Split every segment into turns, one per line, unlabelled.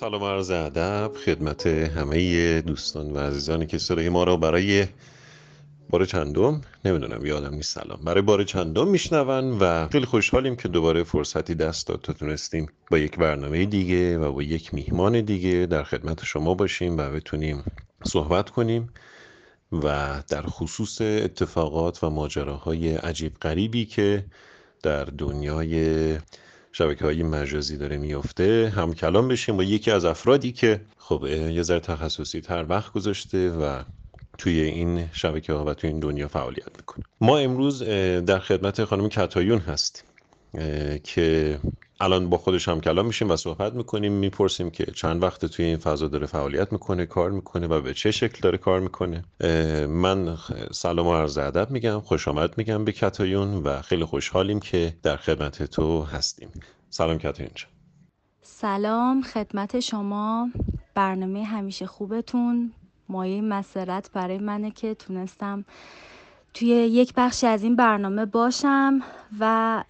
سلام عرض ادب خدمت همه دوستان و عزیزانی که صدای ما را برای بار چندم نمی‌دونم یادم نیست سلام برای بار چندم میشنون و خیلی خوشحالیم که دوباره فرصتی دست داد تا تونستیم با یک برنامه دیگه و با یک میهمان دیگه در خدمت شما باشیم و بتونیم صحبت کنیم و در خصوص اتفاقات و ماجراهای عجیب غریبی که در دنیای شبکه های مجازی داره میفته هم کلام بشیم با یکی از افرادی که خب یه ذره تخصصی تر وقت گذاشته و توی این شبکه ها و توی این دنیا فعالیت می‌کنه. ما امروز در خدمت خانم کتایون هستیم که الان با خودش هم کلام میشیم و صحبت می‌کنیم می‌پرسیم که چند وقت توی این فضا داره فعالیت می‌کنه کار می‌کنه و به چه شکل داره کار می‌کنه. من سلام و عرض ادب میگم خوش آمد میگم به کتایون و خیلی خوشحالیم که در خدمت تو هستیم. سلام کتایون
سلام خدمت شما. برنامه همیشه خوبتون. مایه مسرت برای منه که تونستم توی یک بخشی از این برنامه باشم و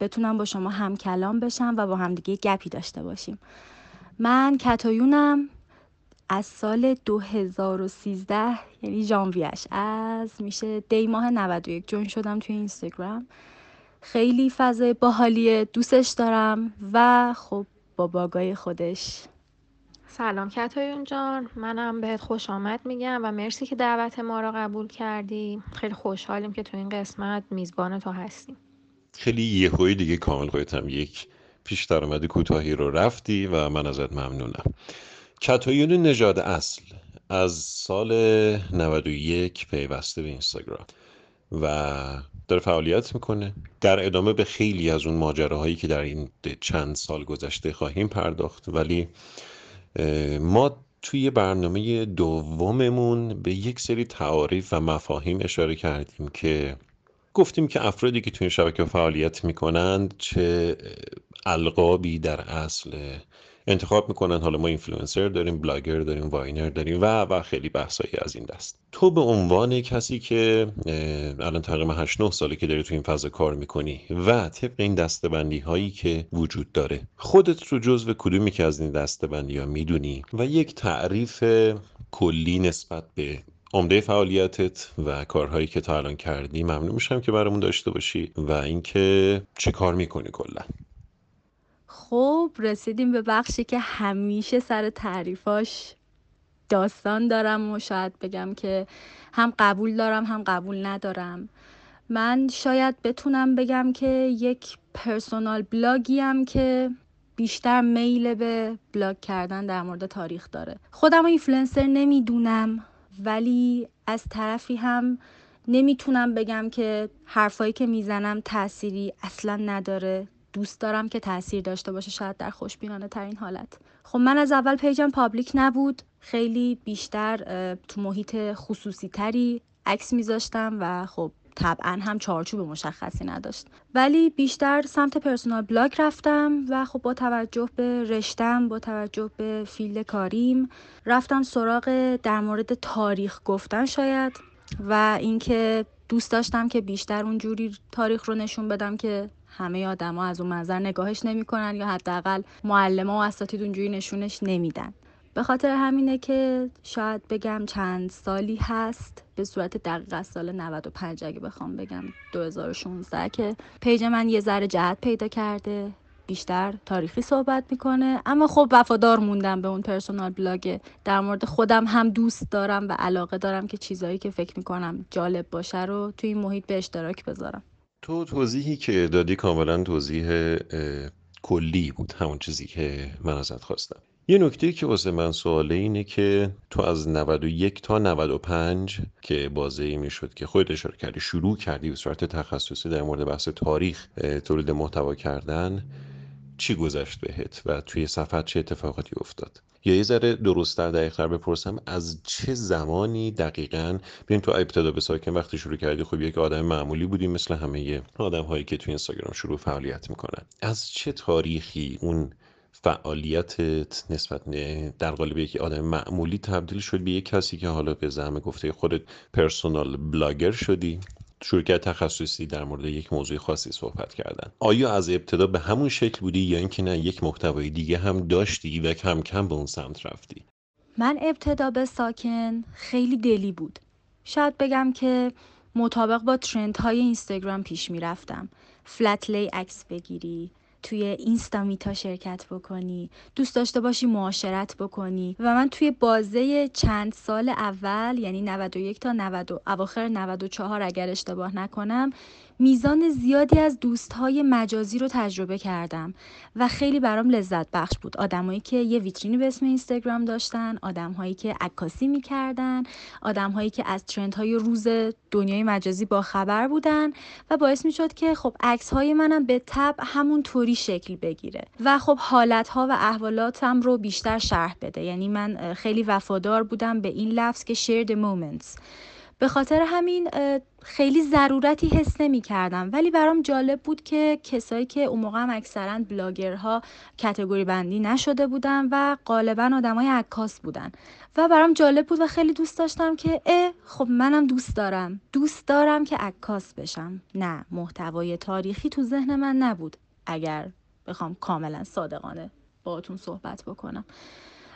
بتونم با شما هم کلام بشم و با همدیگه گپی داشته باشیم. من کتایونم از سال 2013 یعنی ژانویهش از میشه دی ماه 91 جون شدم توی اینستاگرام. خیلی فضای باحالیه دوستش دارم و خب با باگای خودش.
سلام کتایون جان. منم بهت خوش آمد میگم و مرسی که دعوت ما را قبول کردی. خیلی خوشحالیم که تو این قسمت میزبان تو هستیم.
خیلی یهویی دیگه کامل خودتم یک پیش درآمد کوتاهی رو رفتی و من ازت ممنونم. کتایون نژاد اصل از سال 91 پیوسته به اینستاگرام و داره فعالیت می‌کنه. در ادامه به خیلی از اون ماجراهایی که در این چند سال گذشته خواهیم پرداخت ولی ما توی برنامه دوممون به یک سری تعاریف و مفاهیم اشاره کردیم که گفتیم که افرادی که توی شبکه فعالیت می‌کنند چه القابی در اصل انتخاب می‌کنن حالا ما اینفلوئنسر داریم بلاگر داریم viner داریم و و خیلی بحثایی از این دست. تو به عنوان کسی که الان تقریبا 8 9 ساله که داری تو این فضا کار می‌کنی و طبق این دستبندی هایی که وجود داره خودت رو جزو کدومی که از این دستبندی ها می‌دونی؟ و یک تعریف کلی نسبت به عمده فعالیتت و کارهایی که تا الان کردی ممنون میشم که برامون داشته باشی و اینکه چه کار می‌کنی کلا.
خب رسیدیم به بخشی که همیشه سر تعریفاش داستان دارم و شاید بگم که هم قبول دارم هم قبول ندارم. من شاید بتونم بگم که یک personal blog ی که بیشتر میل به بلاگ کردن در مورد تاریخ داره. خودم اینفلوئنسر نمی‌دونم. ولی از طرفی هم نمی‌تونم بگم که حرفایی که می‌زنم تأثیری اصلا نداره. دوست دارم که تاثیر داشته باشه شاید در خوشبینانه ترین حالت. خب من از اول پیجم public نبود. خیلی بیشتر تو محیط خصوصی تری عکس میذاشتم و خب طبعا هم چارچوب مشخصی نداشت. ولی بیشتر سمت personal blog رفتم و خب با توجه به رشتم با توجه به field کاریم رفتم سراغ در مورد تاریخ گفتن شاید و اینکه دوست داشتم که بیشتر اونجوری تاریخ رو نشون بدم که همه آدما از اون منظر نگاهش نمی‌کنن یا حداقل معلما و اساتید اونجوری نشونش نمیدن. به خاطر همینه که شاید بگم چند سالی هست به صورت دقیق از سال 95 اگه بخوام بگم 2016 که پیج من یه ذره جهت پیدا کرده بیشتر تاریخی صحبت می‌کنه. اما خب وفادار موندم به اون personal blog. در مورد خودم هم دوست دارم و علاقه دارم که چیزایی که فکر می‌کنم جالب باشه رو توی این محیط به اشتراک بذارم.
تو توضیحی که دادی کاملا توضیح کلی بود همون چیزی که من ازت خواستم. یه نکته که واسه من سواله اینه که تو از 91 تا 95 که بازه می‌شد که خودت اشاره کردی شروع کردی به صورت تخصصی در مورد بحث تاریخ تولید محتوا کردن چی گذشت بهت و توی صفحت چه اتفاقاتی افتاد؟ یا یه ذره درستتر دقیقتر بپرسم از چه زمانی دقیقا؟ ببین تو ابتدا به ساکن وقتی شروع کردی خب یک آدم معمولی بودی مثل همه آدم هایی که تو اینستاگرام شروع فعالیت می‌کنن. از چه تاریخی اون فعالیتت نسبت در قالب یک آدم معمولی تبدیل شد به یک کسی که حالا به زعم گفته خودت پرسونال بلاگر شدی؟ شرکت تخصصی در مورد یک موضوع خاصی صحبت کردن. آیا از ابتدا به همون شکل بودی یا اینکه نه یک محتوای دیگه هم داشتی و کم کم به اون سمت رفتی؟
من ابتدا به ساکن خیلی دلی بود. شاید بگم که مطابق با ترند های اینستاگرام پیش می‌رفتم. فلت لی عکس بگیری توی اینستا میتا شرکت بکنی دوست داشته باشی معاشرت بکنی. و من توی بازه چند سال اول یعنی 91 تا 90 اواخر 94 اگر اشتباه نکنم میزان زیادی از دوستهای مجازی رو تجربه کردم و خیلی برام لذت بخش بود. آدمایی که یه ویترینی به اسم اینستاگرام داشتن آدمهایی که عکاسی می‌کردن آدمهایی که از ترندهای روز دنیای مجازی با خبر بودن و باعث می‌شد که خب عکس های منم به تب همون طوری شکل بگیره. و خب حالت ها و احوالاتم رو بیشتر شرح بده. یعنی من خیلی وفادار بودم به این لفظ که shared moments. به خاطر همین خیلی ضرورتی حس نمی کردم ولی برام جالب بود که کسایی که اون موقع هم اکثرا بلاگرها کتگوری بندی نشده بودن و غالبا آدمای عکاس بودن. و برام جالب بود و خیلی دوست داشتم که اه خب منم دوست دارم. دوست دارم که عکاس بشم. نه محتوای تاریخی تو ذهن من نبود اگر بخوام کاملا صادقانه باهاتون صحبت بکنم.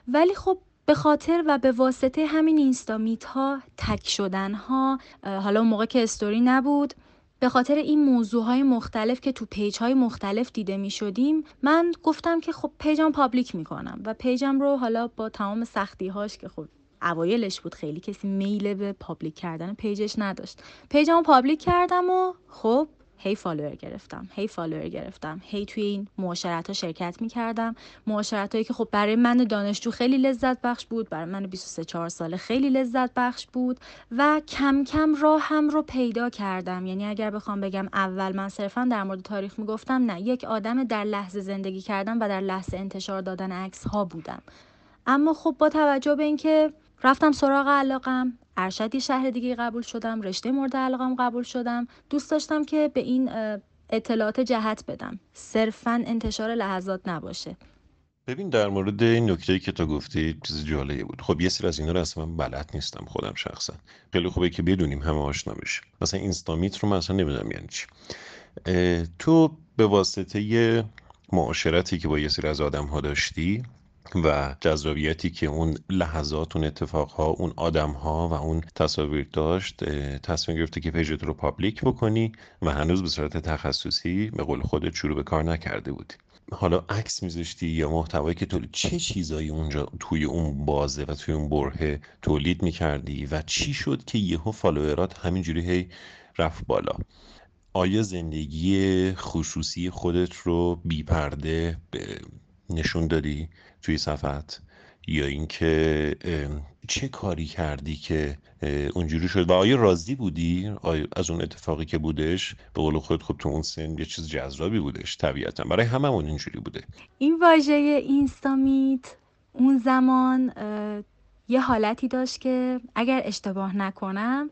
ولی خب به خاطر و به واسطه همین instameet ها tag شدن ها حالا اون موقع که استوری نبود به خاطر این موضوع های مختلف که تو پیج های مختلف دیده می شدیم من گفتم که خب پیجم public می کنم و پیجم رو حالا با تمام سختی هاش که خب اوایلش بود خیلی کسی میل به public کردن پیجش نداشت. پیجم public کردم و خب هی فالوور گرفتم هی فالوور گرفتم هی توی این معاشرت ها شرکت می کردم معاشرت هایی که خب برای من دانشجو خیلی لذت بخش بود برای من 23 4 ساله خیلی لذت بخش بود و کم کم راهم رو پیدا کردم. یعنی اگر بخوام بگم اول من صرفا در مورد تاریخ می گفتم نه یک آدم در لحظه زندگی کردم و در لحظه انتشار دادن عکس ها بودم. اما خب با توجه به اینکه رفتم سراغ علاقم ارشد شهر دیگه قبول شدم. رشته مورد علاقم قبول شدم. دوست داشتم که به این اطلاعات جهت بدم. صرفا انتشار لحظات نباشه.
ببین در مورد این نکته که تو گفتی چیز جالبی بود. خب یه سری از اینا رو اصلا بلد نیستم خودم شخصا. خیلی خوبه که بدونیم همه آشنا بشیم مثلا اینستامیت رو مثلا نمی‌دونم یعنی چی. تو به واسطه معاشرتی که با یه سری از آدم ها داشتی و جذابیتی که اون لحظات اون اتفاقها اون آدمها و اون تصاویر داشت تصمیم گرفته که پیجت رو public بکنی و هنوز به صورت تخصصی به قول خودت شروع به کار نکرده بودی. حالا عکس میذاشتی یا محتوایی که تو چه چیزایی اونجا توی اون بازه و توی اون برهه تولید می‌کردی و چی شد که یهو فالوورات همینجوری هی رفت بالا؟ آیا زندگی خصوصی خودت رو بی پرده نشون دادی؟ توی صفحت یا اینکه چه کاری کردی که اونجوری شد؟ و آیا راضی بودی آیا از اون اتفاقی که بودش؟ به قول خود خود تو اون سن یه چیز جذابی بودش طبیعتا. برای هممون اینجوری بوده.
این واژه اینستامیت اون زمان یه حالتی داشت که اگر اشتباه نکنم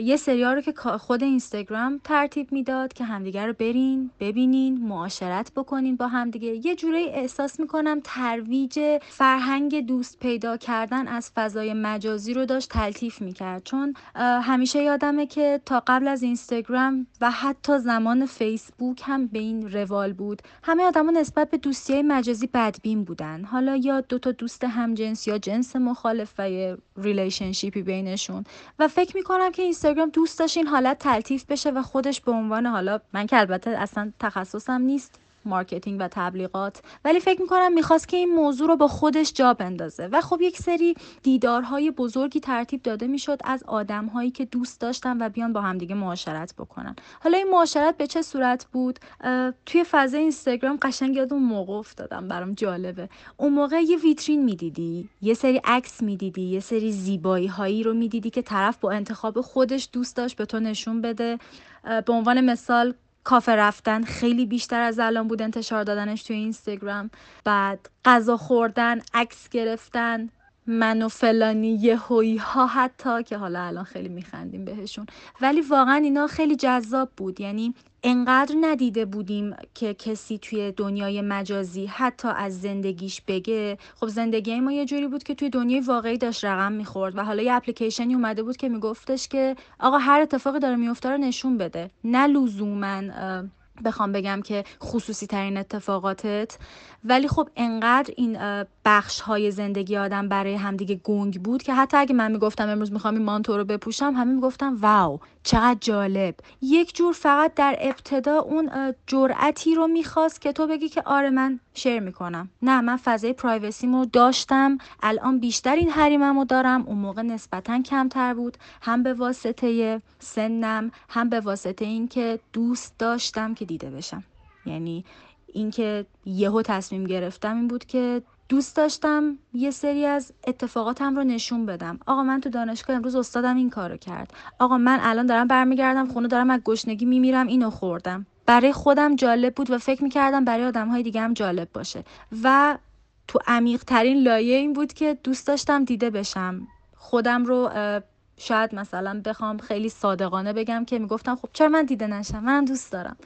یه سریا رو که خود اینستاگرام ترتیب می‌داد که همدیگه رو برین ببینین معاشرت بکنین با همدیگه. یه جوری احساس می‌کنم ترویج فرهنگ دوست پیدا کردن از فضای مجازی رو داشت تلطیف می‌کرد. چون همیشه یادمه که تا قبل از اینستاگرام و حتی زمان فیسبوک هم به این روال بود. همه آدما نسبت به دوستی مجازی بدبین بودن. حالا یا دو تا دوست همجنس یا جنس مخالف و یه relationship ی بینشون. و فکر می‌کنم که اینستاگرام دوست داشت این حالت تلطیف بشه و خودش به عنوان حالا من که البته اصلا تخصصم نیست. مارکتینگ و تبلیغات ولی فکر می‌کنم می‌خواست که این موضوع رو با خودش جا بندازه. و خب یک سری دیدارهای بزرگی ترتیب داده می‌شد از آدمهایی که دوست داشتن و بیان با همدیگه معاشرت بکنن. حالا این معاشرت به چه صورت بود؟ توی فضای اینستاگرام قشنگ یاد اون موقع افتادم برام جالبه. اون موقع یه ویترین می‌دیدی یه سری عکس می‌دیدی یه سری زیبایی هایی رو می‌دیدی که طرف با انتخاب خودش دوست داشت به تو نشون بده. به عنوان مثال کافه رفتن. خیلی بیشتر از الان بود انتشار دادنش توی اینستاگرام. بعد غذا خوردن عکس گرفتن من و فلانی یهویی ها حتی که حالا الان خیلی میخندیم بهشون. ولی واقعا اینا خیلی جذاب بود. یعنی انقدر ندیده بودیم که کسی توی دنیای مجازی حتی از زندگیش بگه؟ خب زندگی ما یه جوری بود که توی دنیای واقعی داشت رقم می‌خورد و حالا یه اپلیکیشنی اومده بود که میگفتش که آقا هر اتفاقی داره میفته رو نشون بده. نه لزوما بخوام بگم که خصوصی ترین اتفاقاتت. ولی خب انقدر این بخش های زندگی آدم برای همدیگه گنگ بود که حتی اگه من می‌گفتم امروز می‌خوام این مانتو رو بپوشم همه می‌گفتم واو چقدر جالب. یک جور فقط در ابتدا اون جرأتی رو می‌خواست که تو بگی که آره من شیر می‌کنم. نه من فضای پرایوسیمو داشتم. الان بیشتر این حریممو دارم. اون موقع نسبتا کمتر بود. هم به واسطه سنم هم به واسطه اینکه دوست داشتم که دیده بشم. یعنی اینکه یهو تصمیم گرفتم این بود که دوست داشتم یه سری از اتفاقاتم رو نشون بدم. آقا من تو دانشگاه امروز استادم این کارو کرد. آقا من الان دارم برمیگردم خونه دارم از گشنگی میمیرم اینو خوردم. برای خودم جالب بود و فکر می‌کردم برای آدم های دیگه هم جالب باشه. و تو عمیق ترین لایه این بود که دوست داشتم دیده بشم. خودم رو شاید مثلا بخوام خیلی صادقانه بگم که می‌گفتم خب چرا من دیده نشم؟ من دوست دارم.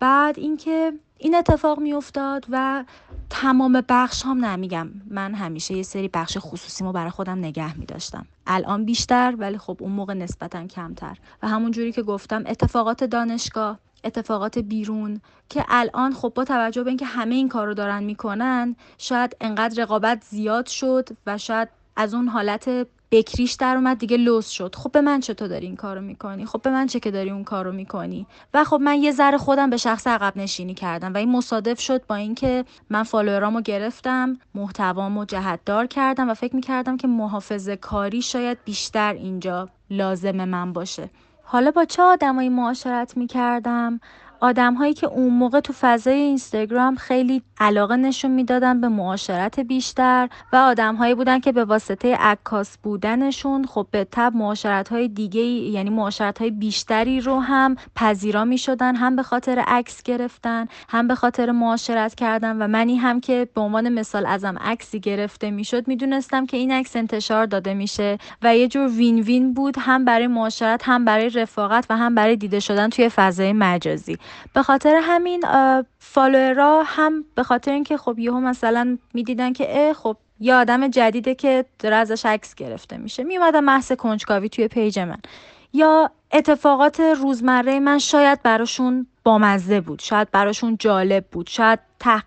بعد اینکه این اتفاق میافتاد و تمام بخش هم نمیگم من همیشه یه سری بخش خصوصیمو برای خودم نگه می داشتم الان بیشتر ولی خب اون موقع نسبتا کمتر. و همون جوری که گفتم اتفاقات دانشگاه اتفاقات بیرون که الان خب با توجه به اینکه همه این کار رو دارن می‌کنن شاید انقدر رقابت زیاد شد و شاید از اون حالت بکریش در اومد دیگه لوس شد. خب به من چطور داری این کارو می‌کنی؟ خب به من چه که داری اون کارو می‌کنی؟ و خب من یه ذره خودم به شخص عقب نشینی کردم و این مصادف شد با اینکه من فالوورامو گرفتم محتوامو جهتدار کردم و فکر می‌کردم که محافظه کاری شاید بیشتر اینجا لازم من باشه. حالا با چه آدمایی معاشرت می‌کردم؟ آدم هایی که اون موقع تو فضای اینستاگرام خیلی علاقه نشون می‌دادن به معاشرت بیشتر و آدم هایی بودن که به واسطه عکاس بودنشون خب به تب معاشرت های دیگه یعنی معاشرت های بیشتری رو هم پذیرا می شدن هم به خاطر عکس گرفتن هم به خاطر معاشرت کردن و منی هم که به عنوان مثال ازم عکسی گرفته می‌شد می‌دونستم که این عکس انتشار داده میشه و یه جور وین وین بود هم برای معاشرت هم برای رفاقت و هم برای دیده شدن توی فضای مجازی. به خاطر همین فالوورا هم به خاطر اینکه خب یهو مثلا می‌دیدن که خب یه آدم جدیده که داره ازش عکس گرفته میشه میومدن محض کنجکاوی توی پیج من. یا اتفاقات روزمره من شاید براشون بامزه بود شاید براشون جالب بود شاید تح...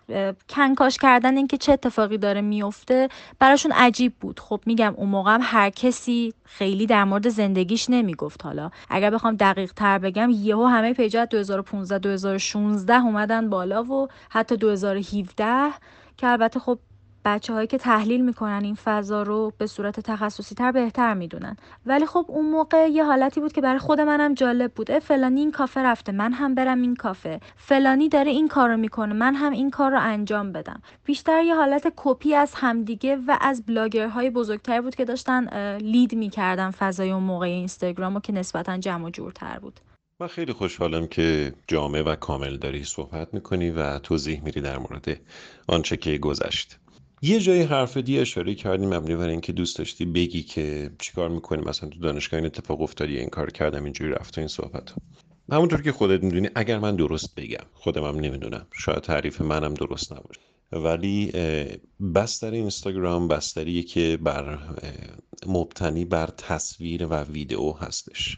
کنکاش کردن اینکه چه اتفاقی داره میفته براشون عجیب بود. خب میگم اون موقع هم هر کسی خیلی در مورد زندگیش نمی‌گفت حالا. اگر بخوام دقیق تر بگم یهو همه پیجات 2015 2016 اومدن بالا و حتی 2017 که البته خب بچه هایی که تحلیل می‌کنن این فضا رو به صورت تخصصی تر بهتر می‌دونن. ولی خب اون موقع یه حالتی بود که برای خود منم جالب بود فلانی این کافه رفته من هم برم این کافه. فلانی داره این کار رو می‌کنه من هم این کار رو انجام بدم. بیشتر یه حالت کپی از همدیگه و از بلاگرهای بزرگتر بود که داشتن lead می‌کردن فضای اون موقع اینستاگرام که نسبتا جمع و جورتر بود.
من خیلی خوشحالم که جامع و کامل داری صحبت می‌کنی و توضیح میری در مورد آنچه که گذشت. یه جایی حرف دی اشاره کردی مبنی بر اینکه دوست داشتی بگی که چیکار می‌کنی؟ مثلا تو دانشگاه این اتفاق افتادی این کار کردم اینجوری رفت این صحبت ها همونطور که خودت می‌دونی اگر من درست بگم خودم هم نمی‌دونم. شاید تعریف منم درست نباشه. ولی بستر اینستاگرام بستریه که بر مبتنی بر تصویر و ویدئو هستش.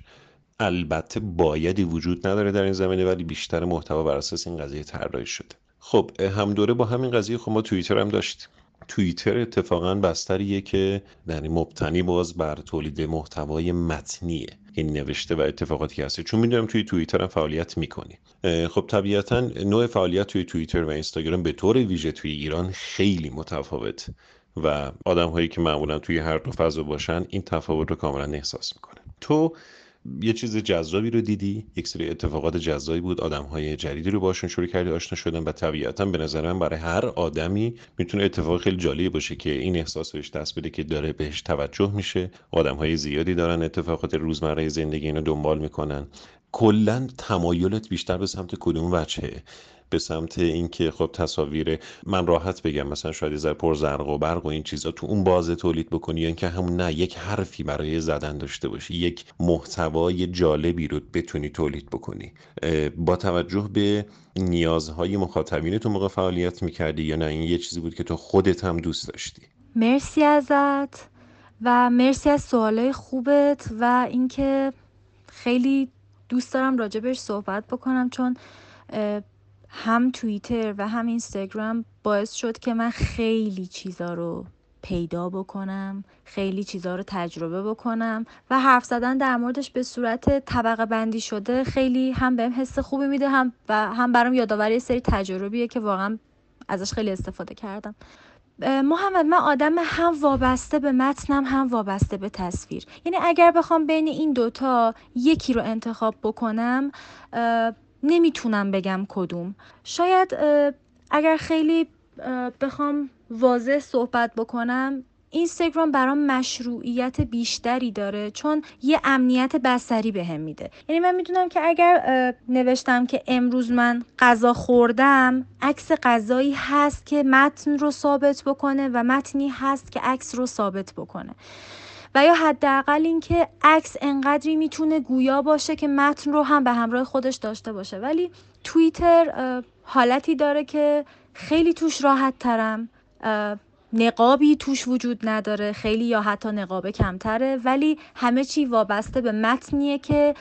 البته بایدی وجود نداره در این زمینه ولی بیشتر محتوا بر اساس این قضیه طراحی شده. خب هم دوره با همین قضیه خب ما توییتر هم داشتیم. توییتر اتفاقا بستریه که یعنی مبتنی باز بر تولید محتوای متنیه این نوشته و اتفاقاتی که هسته چون می‌دونم توی توییتر هم فعالیت می‌کنی. خب طبیعتا نوع فعالیت توی توییتر و اینستاگرام به طور ویژه توی ایران خیلی متفاوت و آدم هایی که معمولا توی هر دو فضا باشن این تفاوت رو کاملا احساس می‌کنن. تو یه چیز جذابی رو دیدی؟ یک سری اتفاقات جذابی بود. آدم های جدیدی رو باشون شروع کردی آشنا شدن و طبیعتا به نظر من برای هر آدمی می‌تونه اتفاق خیلی جالبی باشه که این احساس بهش دست بده که داره بهش توجه میشه. آدم های زیادی دارن اتفاقات روزمره زندگی اینو دنبال می‌کنن. کلا تمایلت بیشتر به سمت کدوم وجهه؟ به سمت اینکه خب تصاویر من راحت بگم مثلا شاید زر پر زرق و برق و این چیزا تو اون بازه تولید بکنی یا اینکه همون نه یک حرفی برای زدن داشته باشی یک محتوای جالبی رو بتونی تولید بکنی. با توجه به نیازهای مخاطبین تو موقع فعالیت می‌کردی یا نه این یه چیزی بود که تو خودت هم دوست داشتی.
مرسی ازت و مرسی از سوالای خوبت و اینکه خیلی دوست دارم راجبش صحبت بکنم چون هم توییتر و هم اینستاگرام باعث شد که من خیلی چیزا رو پیدا بکنم خیلی چیزا رو تجربه بکنم و حرف زدن در موردش به صورت طبقه بندی شده خیلی هم بهم حس خوبی میده هم و هم برام یادآوری سری تجربیه که واقعا ازش خیلی استفاده کردم. محمد من آدم هم وابسته به متنم هم وابسته به تصویر. یعنی اگر بخوام بین این دوتا یکی رو انتخاب بکنم نمی‌تونم بگم کدوم. شاید اگر خیلی بخوام واضح صحبت بکنم اینستاگرام برام مشروعیت بیشتری داره چون یه امنیت بسری بهم به میده. یعنی من می‌دونم که اگر نوشتم که امروز من غذا خوردم عکس غذایی هست که متن رو ثابت بکنه و متنی هست که عکس رو ثابت بکنه. و یا حداقل اینکه عکس انقدری می‌تونه گویا باشه که متن رو هم به همراه خودش داشته باشه. ولی توییتر حالتی داره که خیلی توش راحت ترم نقابی توش وجود نداره خیلی یا حتی نقاب کمتره. ولی همه چی وابسته به متنیه که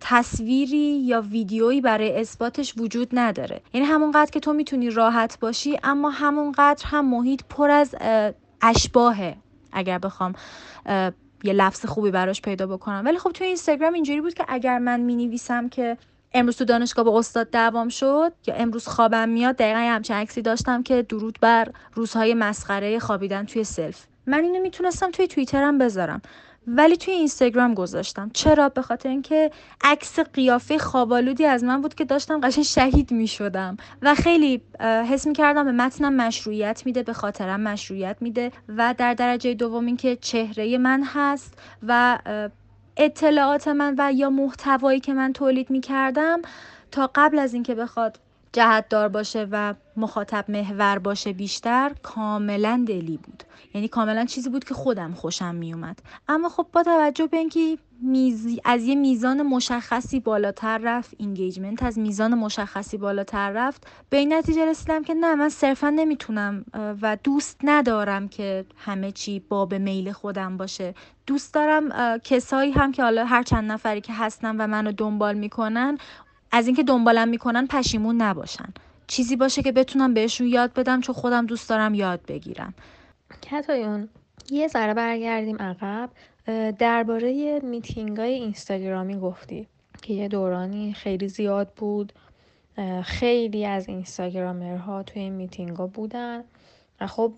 تصویری یا ویدیویی برای اثباتش وجود نداره. یعنی همونقدر که تو می‌تونی راحت باشی اما همونقدر هم محیط پر از اشباهه. اگر بخوام یه لفظ خوبی براش پیدا بکنم. ولی خب توی اینستاگرام اینجوری بود که اگر من می که امروز تو دانشگاه با استاد دوام شد یا امروز خوابم میاد دقیقا همچین عکسی داشتم که درود بر روزهای مسخره خوابیدن توی سلف. من اینو می‌تونستم توی توییترم بذارم. ولی توی اینستاگرام گذاشتم. چرا؟ به خاطر اینکه عکس قیافه خوابالودی از من بود که داشتم قشن شهید می شدم و خیلی حس می کردم به متنم مشروعیت میده به خاطرم مشروعیت میده و در درجه دوم اینکه چهره من هست و اطلاعات من و یا محتوایی که من تولید می کردم تا قبل از اینکه بخواد جهت دار باشه و مخاطب محور باشه بیشتر کاملا دلی بود. یعنی کاملا چیزی بود که خودم خوشم میومد. اما خب با توجه به اینکه از یه میزان مشخصی بالاتر رفت اینگیجمنت از میزان مشخصی بالاتر رفت به این نتیجه رسیدم که نه من صرفا نمی‌تونم و دوست ندارم که همه چی باب میل خودم باشه. دوست دارم کسایی هم که حالا هر چند نفری که هستن و منو دنبال می‌کنن از اینکه دنبالم می‌کنن پشیمون نباشن. چیزی باشه که بتونم بهشون یاد بدم چون خودم دوست دارم یاد بگیرم.
کتایون یه ذره برگردیم عقب. درباره میتینگ های اینستاگرامی گفتی که یه دورانی خیلی زیاد بود. خیلی از اینستاگرامرها توی این میتینگ ها بودن خب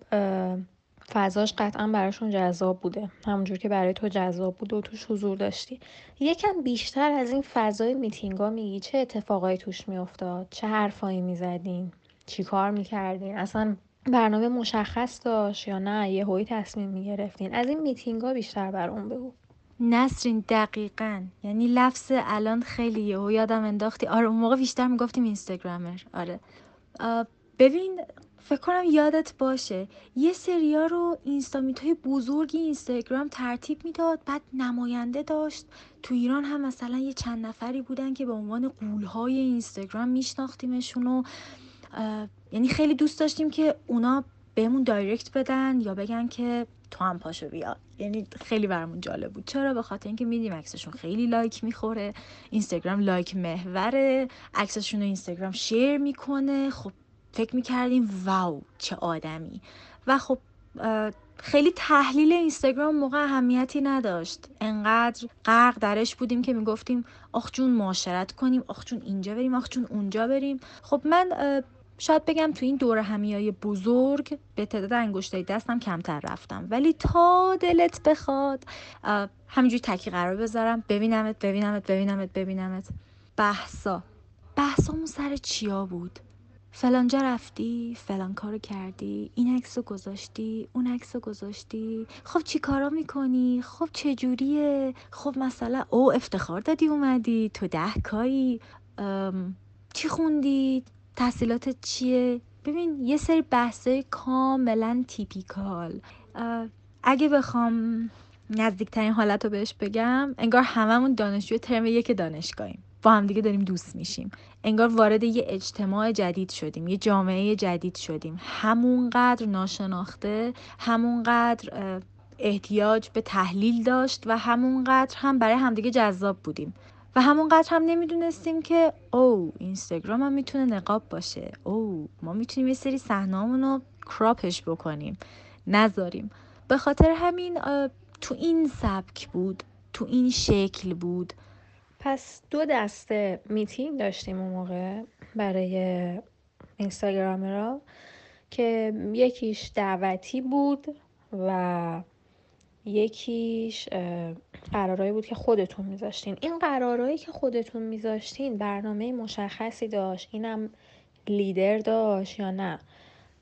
فضاش قطعا براشون جذاب بوده. همونجور که برای تو جذاب بود و توش حضور داشتی. یکم بیشتر از این فضای میتینگا میگی. چه اتفاقایی توش میافتاد؟ چه حرفایی می‌زدین؟ چی کار می‌کردین؟ اصلا برنامه مشخص داشت یا نه؟ یه هایی تصمیم می‌گرفتین. از این میتینگا بیشتر بر اون بگو.
نسرین دقیقا. یعنی لفظ الان خیلی یهو یادم انداختی. آره اون موقع بیشتر می‌گفتیم اینستاگرامر. آره. ببین فکر کنم یادت باشه. یه سریا رو instameet های بزرگی اینستاگرام ترتیب می‌داد بعد نماینده داشت. تو ایران هم مثلا یه چند نفری بودن که به عنوان غول های اینستاگرام میشناختیمشون و یعنی خیلی دوست داشتیم که اونا بهمون direct بدن یا بگن که تو هم پاشو بیا. یعنی خیلی برامون جالب بود. چرا؟ به خاطر اینکه می‌دیدیم عکسشون خیلی لایک می‌خوره. اینستاگرام لایک محوره. عکسشون رو اینستاگرام شیر می‌کنه. خب فکر می‌کردیم واو چه آدمی. و خب خیلی تحلیل اینستاگرام موقع اهمیتی نداشت. انقدر غرق درش بودیم که می‌گفتیم آخ جون معاشرت کنیم آخ جون اینجا بریم آخ جون اونجا بریم. خب من شاید بگم تو این دور همیای بزرگ به تعداد انگشتای دستم کمتر رفتم. ولی تا دلت بخواد همینجوری تکی قرار بذارم. ببینمت ببینمت ببینمت ببینمت. بحثا. بحثامون سر چیا بود؟ فلانجا رفتی فلان کارو کردی این عکس رو گذاشتی اون عکس رو گذاشتی. خب چی کارا می‌کنی؟ خب چه جوریه خب مثلا او افتخار دادی اومدی تو ده کایی. چی خوندی؟ تحصیلات چیه؟ ببین یه سری بحثای کاملا تیپیکال. اگه بخوام نزدیکترین حالت رو بهش بگم انگار هممون دانشجوی ترم یک دانشگاهیم. با هم دیگه داریم دوست میشیم. انگار وارد یه اجتماع جدید شدیم یه جامعه جدید شدیم. همونقدر ناشناخته همونقدر احتیاج به تحلیل داشت و همونقدر هم برای همدیگه جذاب بودیم. و همونقدر هم نمی‌دونستیم که او اینستاگرام هم می‌تونه نقاب باشه. او ما می‌تونیم یه سری صحنه‌مون رو کراپش بکنیم. نذاریم. به خاطر همین تو این سبک بود تو این شکل بود.
پس دو دسته میتینگ داشتیم اون موقع برای اینستاگرام را که یکیش دعوتی بود و یکیش قرارایی بود که خودتون میذاشتین. این قرارایی که خودتون میذاشتین برنامه مشخصی داشت. اینم لیدر داشت یا نه؟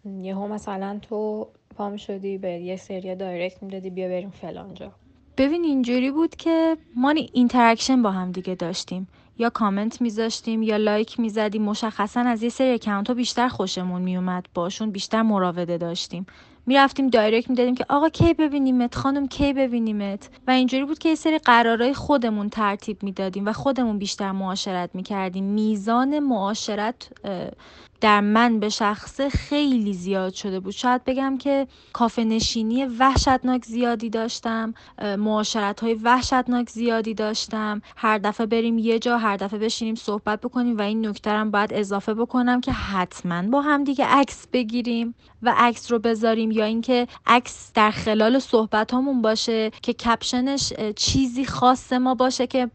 یهو مثلا تو پا می‌شدی به یه سری direct می‌دادی بیا بریم فلانجا
ببین اینجوری بود که ما interaction با هم دیگه داشتیم. یا کامنت میذاشتیم یا لایک می‌زدیم. مشخصا از یه سری account بیشتر خوشمون میومد باشون بیشتر مراوده داشتیم. می‌رفتیم direct می‌دادیم که آقا کی ببینیمت؟ خانم کی ببینیمت؟ و اینجوری بود که یه سری قرارای خودمون ترتیب می‌دادیم و خودمون بیشتر معاشرت می‌کردیم. میزان معاشرت در من به شخصه خیلی زیاد شده بود. شاید بگم که کافه نشینی وحشتناک زیادی داشتم معاشرت های وحشتناک زیادی داشتم. هر دفعه بریم یه جا هر دفعه بشینیم صحبت بکنیم و این نکته باید اضافه بکنم که حتما با هم دیگه عکس بگیریم و عکس رو بذاریم یا اینکه عکس در خلال صحبت همون باشه که کپشنش چیزی خاص ما باشه که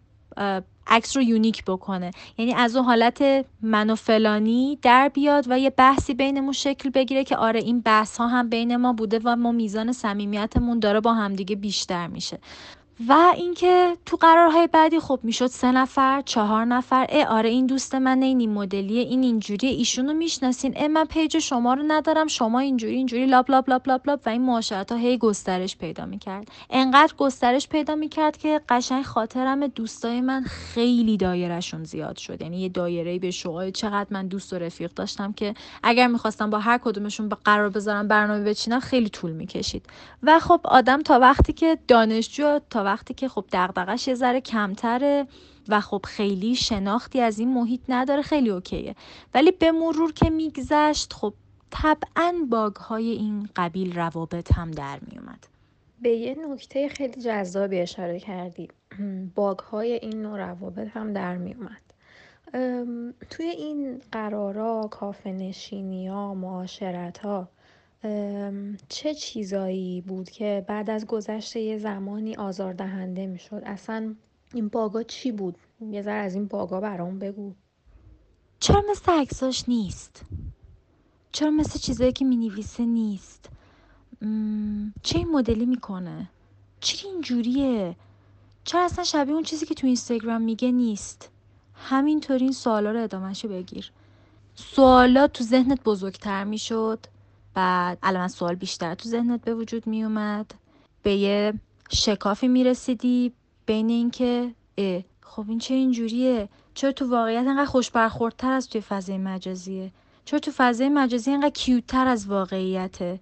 عکس رو unique بکنه. یعنی از اون حالت من و فلانی در بیاد و یه بحثی بینمون شکل بگیره که آره این بحث ها هم بین ما بوده و ما میزان صمیمیتمون داره با همدیگه بیشتر میشه. و اینکه تو قرارهای بعدی خب می‌شد سه نفر چهار نفر ای آره این دوست من این این مدلیه این اینجوری ایشونو می‌شناسین ای من page شما رو ندارم شما اینجوری اینجوری blah blah blah blah blah و این معاشرت ها هی گسترش پیدا می‌کرد. انقدر گسترش پیدا می‌کرد که قشنگ خاطرم دوستای من خیلی دایرهشون زیاد شد. یعنی یه دایره به شوهای چقدر من دوست و رفیق داشتم که اگر می‌خواستم با هر کدومشون به قرار بذارم برنامه بچینم خیلی طول می‌کشید. و خب آدم تا وقتی که دانشجو تا وقتی که خب دغدغش یه ذره کمتره و خب خیلی شناختی از این محیط نداره خیلی اوکیه. ولی به مرور که میگذشت خب طبعا باگ های این قبیل روابط هم در میومد
به یه نکته خیلی جذابی اشاره کردی. باگ های این نوع روابط هم در میومد توی این قرارا کافه نشینی ها معاشرت ها چه چیزایی بود که بعد از گذشت یه زمانی آزاردهنده می‌شد؟ اصلا این باگا چی بود؟ یه ذره از این باگا برام بگو.
چرا مثل عکساش نیست؟ چرا مثل چیزایی که می‌نویسه نیست؟ چه این مدلی می‌کنه؟ چی اینجوریه؟ چرا اصلا شبیه اون چیزی که تو اینستاگرام میگه نیست؟ همینطوری این سوالا رو ادامهشو بگیر. سوالات تو ذهنت بزرگتر می‌شد؟ بعد الان سوال بیشتر تو ذهنت به وجود می اومد. به یه شکافی می رسیدی بین اینکه خب این چه اینجوریه؟ چرا تو واقعیت انقدر خوش برخوردتر از توی فضای مجازیه؟ چرا تو فضای مجازی انقدر کیوتتر از واقعیته؟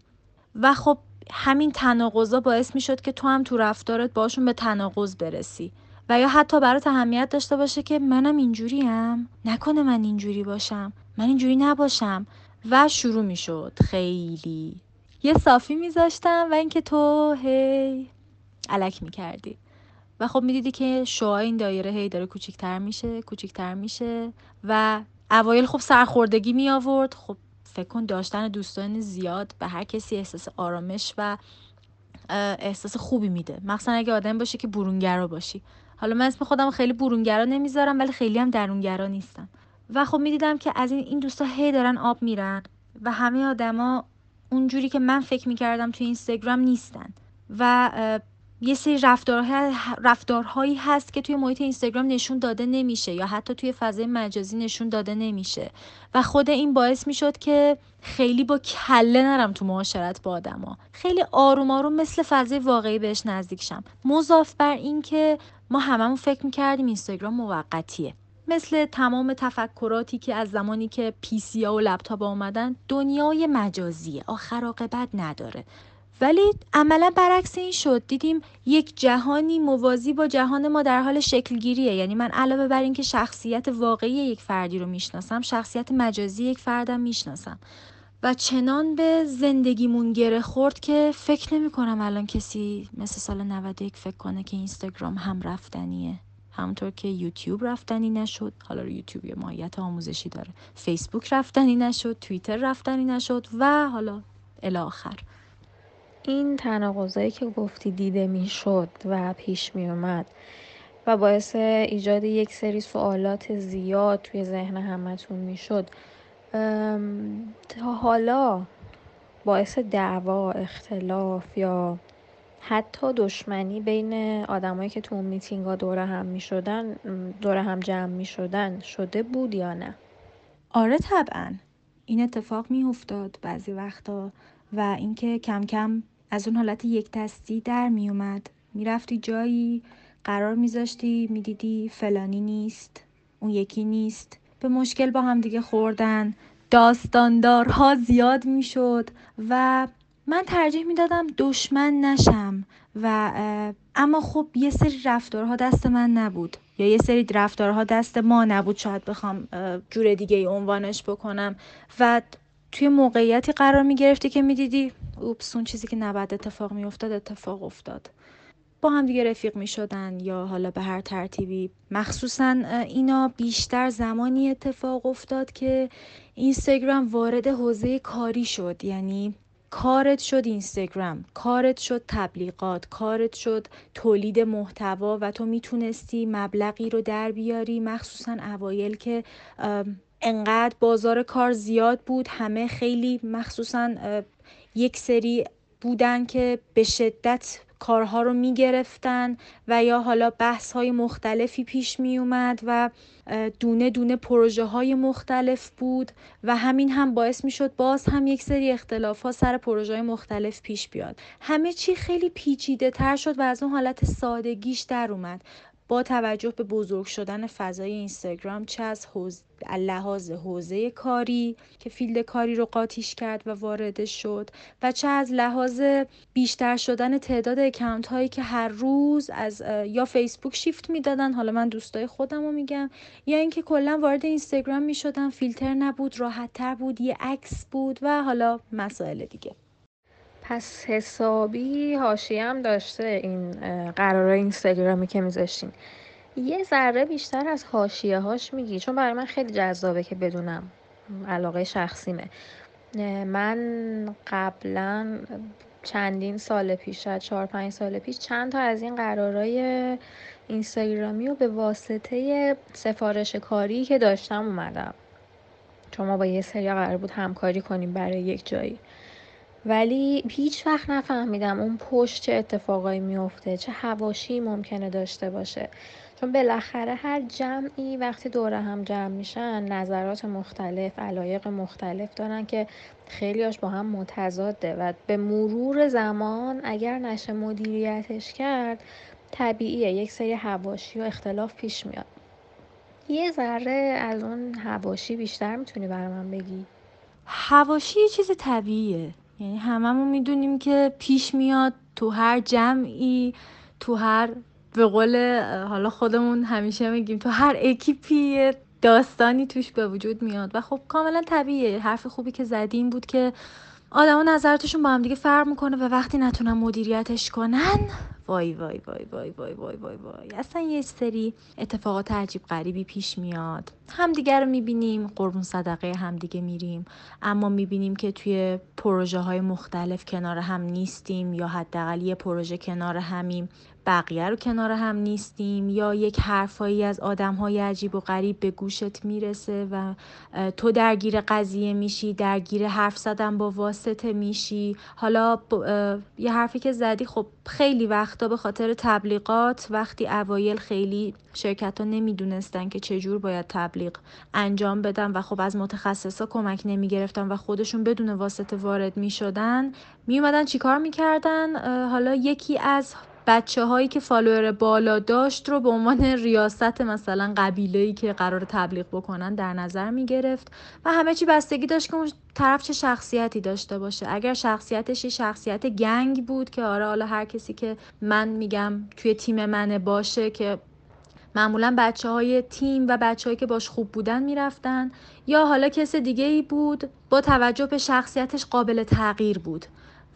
و خب همین تناقضا باعث می شد که تو هم تو رفتارت باشون به تناقض برسی. و یا حتی برات اهمیت داشته باشه که منم اینجوریم. نکنه من اینجوری باشم. من اینجوری نباشم. و شروع می شد خیلی. یه صافی میذاشتم و اینکه تو هی علک می‌کردی. و خب می‌دیدی که شعاع این دایره هی داره کوچیکتر میشه کوچیکتر میشه و اوایل خب سرخوردگی می آورد خب فکر کن داشتن دوستان زیاد به هر کسی احساس آرامش و احساس خوبی میده. مخصوصا اگه آدم باشه که برونگرا باشی. حالا من اسم خودم خیلی برونگرا نمی‌ذارم ولی خیلی هم درونگرا نیستم. و خب می‌دیدم که از این این دوستا هی دارن آب میرن و همه آدما اونجوری که من فکر می‌کردم توی اینستاگرام نیستن. و یه سری رفتارهای رفتارهایی هست که توی محیط اینستاگرام نشون داده نمیشه یا حتی توی فضای مجازی نشون داده نمیشه. و خود این باعث می‌شد که خیلی با کله نرم تو معاشرت با آدما. خیلی آروم آروم مثل فضای واقعی بهش نزدیک شم. مضاف بر این که ما هممون فکر می‌کردیم اینستاگرام موقتیه. مثل تمام تفکراتی که از زمانی که پیسی ها و لپتاپ آمدن دنیای مجازیه آخر عاقبت نداره. ولی عملا برعکس این شد. دیدیم یک جهانی موازی با جهان ما در حال شکلگیریه. یعنی من علاوه بر اینکه شخصیت واقعی یک فردی رو می‌شناسم شخصیت مجازی یک فردم می‌شناسم. و چنان به زندگیمون گره خورد که فکر نمی کنم الان کسی مثل سال 91 فکر کنه که اینستاگرام هم رفتنیه. همونطور که یوتیوب رفتنی نشد حالا یوتیوب یه ماهیت آموزشی داره. فیسبوک رفتنی نشد توییتر رفتنی نشد و حالا الاخر
این تناقضایی که گفتی دیده می‌شد و پیش می اومد و باعث ایجاد یک سری سوالات زیاد توی ذهن همتون می‌شد تا حالا باعث دعوا اختلاف یا حتی دشمنی بین آدمایی که تو اون میتینگ ها دور هم می شدن دور هم جمع می شدن شده بود یا نه؟
آره طبعا. این اتفاق می افتاد بعضی وقتا و اینکه کم کم از اون حالت یک دستی در می اومد می‌رفتی جایی قرار میذاشتی می‌دیدی فلانی نیست اون یکی نیست. به مشکل با هم دیگه خوردن. داستاندارها زیاد می‌شد و من ترجیح می‌دادم دشمن نشم و اما خب یه سری رفتارها دست من نبود یا یه سری رفتارها دست ما نبود. شاید بخوام جور دیگه ای عنوانش بکنم. و توی موقعیتی قرار می گرفتی که می‌دیدی اوپس اون چیزی که نباید اتفاق می افتاد اتفاق افتاد. با هم دیگه رفیق می شدن یا حالا به هر ترتیبی. مخصوصا اینا بیشتر زمانی اتفاق افتاد که اینستاگرام وارد حوزه کاری شد. یعنی کارت شد اینستاگرام کارت شد تبلیغات کارت شد تولید محتوا و تو می‌تونستی مبلغی رو در بیاری مخصوصا اوایل که انقدر بازار کار زیاد بود همه خیلی مخصوصا یک سری بودن که به شدت کارها رو می‌گرفتن و یا حالا بحث های مختلفی پیش می اومد و دونه دونه پروژه های مختلف بود و همین هم باعث می شد باز هم یک سری اختلاف ها سر پروژه های مختلف پیش بیاد. همه چی خیلی پیچیده تر شد و از اون حالت سادگیش در اومد. با توجه به بزرگ شدن فضای اینستاگرام چه از لحاظ حوزه کاری که field کاری رو قاطیش کرد و وارد شد و چه از لحاظ بیشتر شدن تعداد account هایی که هر روز از یا فیسبوک شیفت می‌دادن حالا من دوستای خودم رو میگم یا اینکه کلا وارد اینستاگرام می‌شدن فیلتر نبود راحت تر بود یه عکس بود و حالا مسائل دیگه.
پس حسابی حاشیه هم داشته این قرار اینستاگرامی که میذاشتین. یه ذره بیشتر از حاشیه هاش میگی چون برای من خیلی جذابه که بدونم علاقه شخصیمه. من قبلا چندین سال پیش شاید چهار پنج سال پیش چند تا از این قرارای اینستاگرامی رو به واسطه سفارش کاری که داشتم اومدم. چون ما با یه سری قرار بود همکاری کنیم برای یک جایی. ولی هیچ وقت نفهمیدم اون پشت چه اتفاقایی میفته چه هواشی ممکنه داشته باشه. چون بالاخره هر جمعی وقتی دور هم جمع میشن نظرات مختلف علایق مختلف دارن که خیلیاش با هم متضاده و به مرور زمان اگر نشه مدیریتش کرد طبیعیه. یک سری هواشی و اختلاف پیش میاد. یه ذره از اون هواشی بیشتر می‌تونی برای بگی؟
هواشی چیز طبیعیه. یعنی هممون می‌دونیم که پیش میاد تو هر جمعی تو هر به قول حالا خودمون همیشه میگیم تو هر اکیپی داستانی توش به وجود میاد. و خب کاملا طبیعیه. حرف خوبی که زدیم بود که آدما نظراتشون با هم دیگه فرق می‌کنه و وقتی نتونن مدیریتش کنن وای وای وای وای وای وای وای وای. اصلا یه سری اتفاقات عجیب غریبی پیش میاد. همدیگه رو می‌بینیم قربون صدقه همدیگه میریم. اما می‌بینیم که توی پروژه های مختلف کنار هم نیستیم یا حداقل یه پروژه کنار همیم. بقیه رو کنار هم نیستیم یا یک حرفایی از آدم های عجیب و غریب به گوشت می‌رسه و تو درگیر قضیه میشی درگیر حرف زدن با واسطه میشی. حالا یه حرفی که زدی خب خیلی وقتا به خاطر تبلیغات وقتی اوایل خیلی شرکت ها نمی‌دونستن که چجور باید تبلیغ انجام بدن و خب از متخصصا کمک نمی‌گرفتن و خودشون بدون واسطه وارد می‌شدن میومدن چیکار می‌کردن؟ حالا یکی از بچه هایی که فالوور بالا داشت رو به عنوان ریاست مثلا قبیله ای که قرار تبلیغ بکنن در نظر می گرفت و همه چی بستگی داشت که اون طرف چه شخصیتی داشته باشه. اگر شخصیتش شخصیت گنگ بود که آره حالا هر کسی که من میگم توی تیم منه باشه که معمولا بچه های تیم و بچه که باش خوب بودن می‌رفتن یا حالا کس دیگه ای بود با توجه به شخصیتش قابل تغییر بود.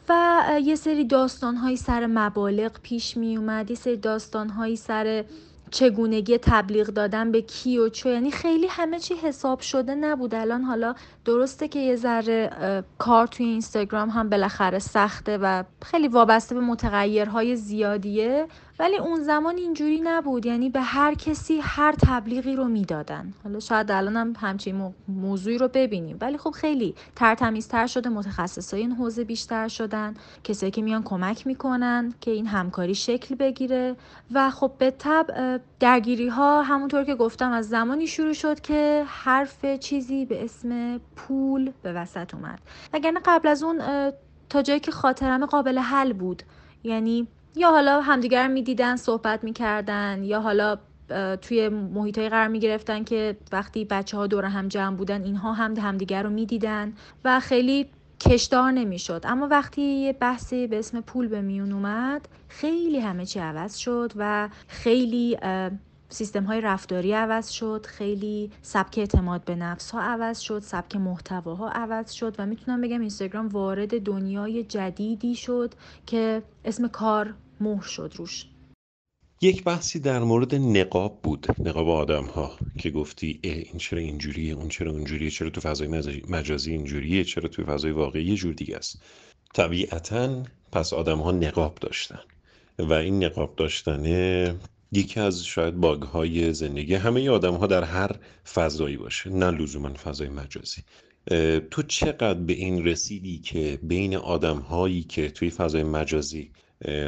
و یه سری داستان سر مبالغ پیش می اومد یه سری داستان سر چگونگی تبلیغ دادن به کی و چو. یعنی خیلی همه چی حساب شده نبود. الان حالا درسته که یه ذره کار توی اینستاگرام هم بالاخره سخته و خیلی وابسته به متغیرهای زیادیه. ولی اون زمان اینجوری نبود. یعنی به هر کسی هر تبلیغی رو می‌دادن. حالا شاید الان هم همچین موضوعی رو ببینیم. ولی خب خیلی ترتمیزتر شده متخصصای این حوزه بیشتر شدن. کسایی که میان کمک می‌کنن که این همکاری شکل بگیره. و خب به طب درگیری ها همونطور که گفتم از زمانی شروع شد که حرف چیزی به اسم پول به وسط اومد. وگرنه قبل از اون تا جایی که خاطرم قابل حل بود. یعنی یا حالا همدیگر می‌دیدن صحبت می‌کردن یا حالا توی محیط های قرار می گرفتن که وقتی بچه ها دور هم جمع بودن اینها هم همدیگر رو می‌دیدن و خیلی کشدار نمی‌شد. اما وقتی یه بحثی به اسم پول به میون اومد خیلی همه چی عوض شد و خیلی سیستم های رفتاری عوض شد خیلی سبک اعتماد به نفس ها عوض شد سبک محتواها عوض شد و می‌تونم بگم اینستاگرام وارد دنیای جدیدی شد که اسم کار مهر شد روش.
یک بحثی در مورد نقاب بود نقاب آدم ها که گفتی این چرا اینجوریه اون چرا اونجوریه چرا تو فضای مجازی اینجوریه چرا تو فضای واقعی یه جور دیگه است. طبیعتا پس آدم ها نقاب داشتن و این نقاب داشتنه یکی از شاید باگ های زندگی همه آدم ها در هر فضایی باشه نه لزوما فضای مجازی. تو چقدر به این رسیدی که بین آدم هایی که توی فضای مجازی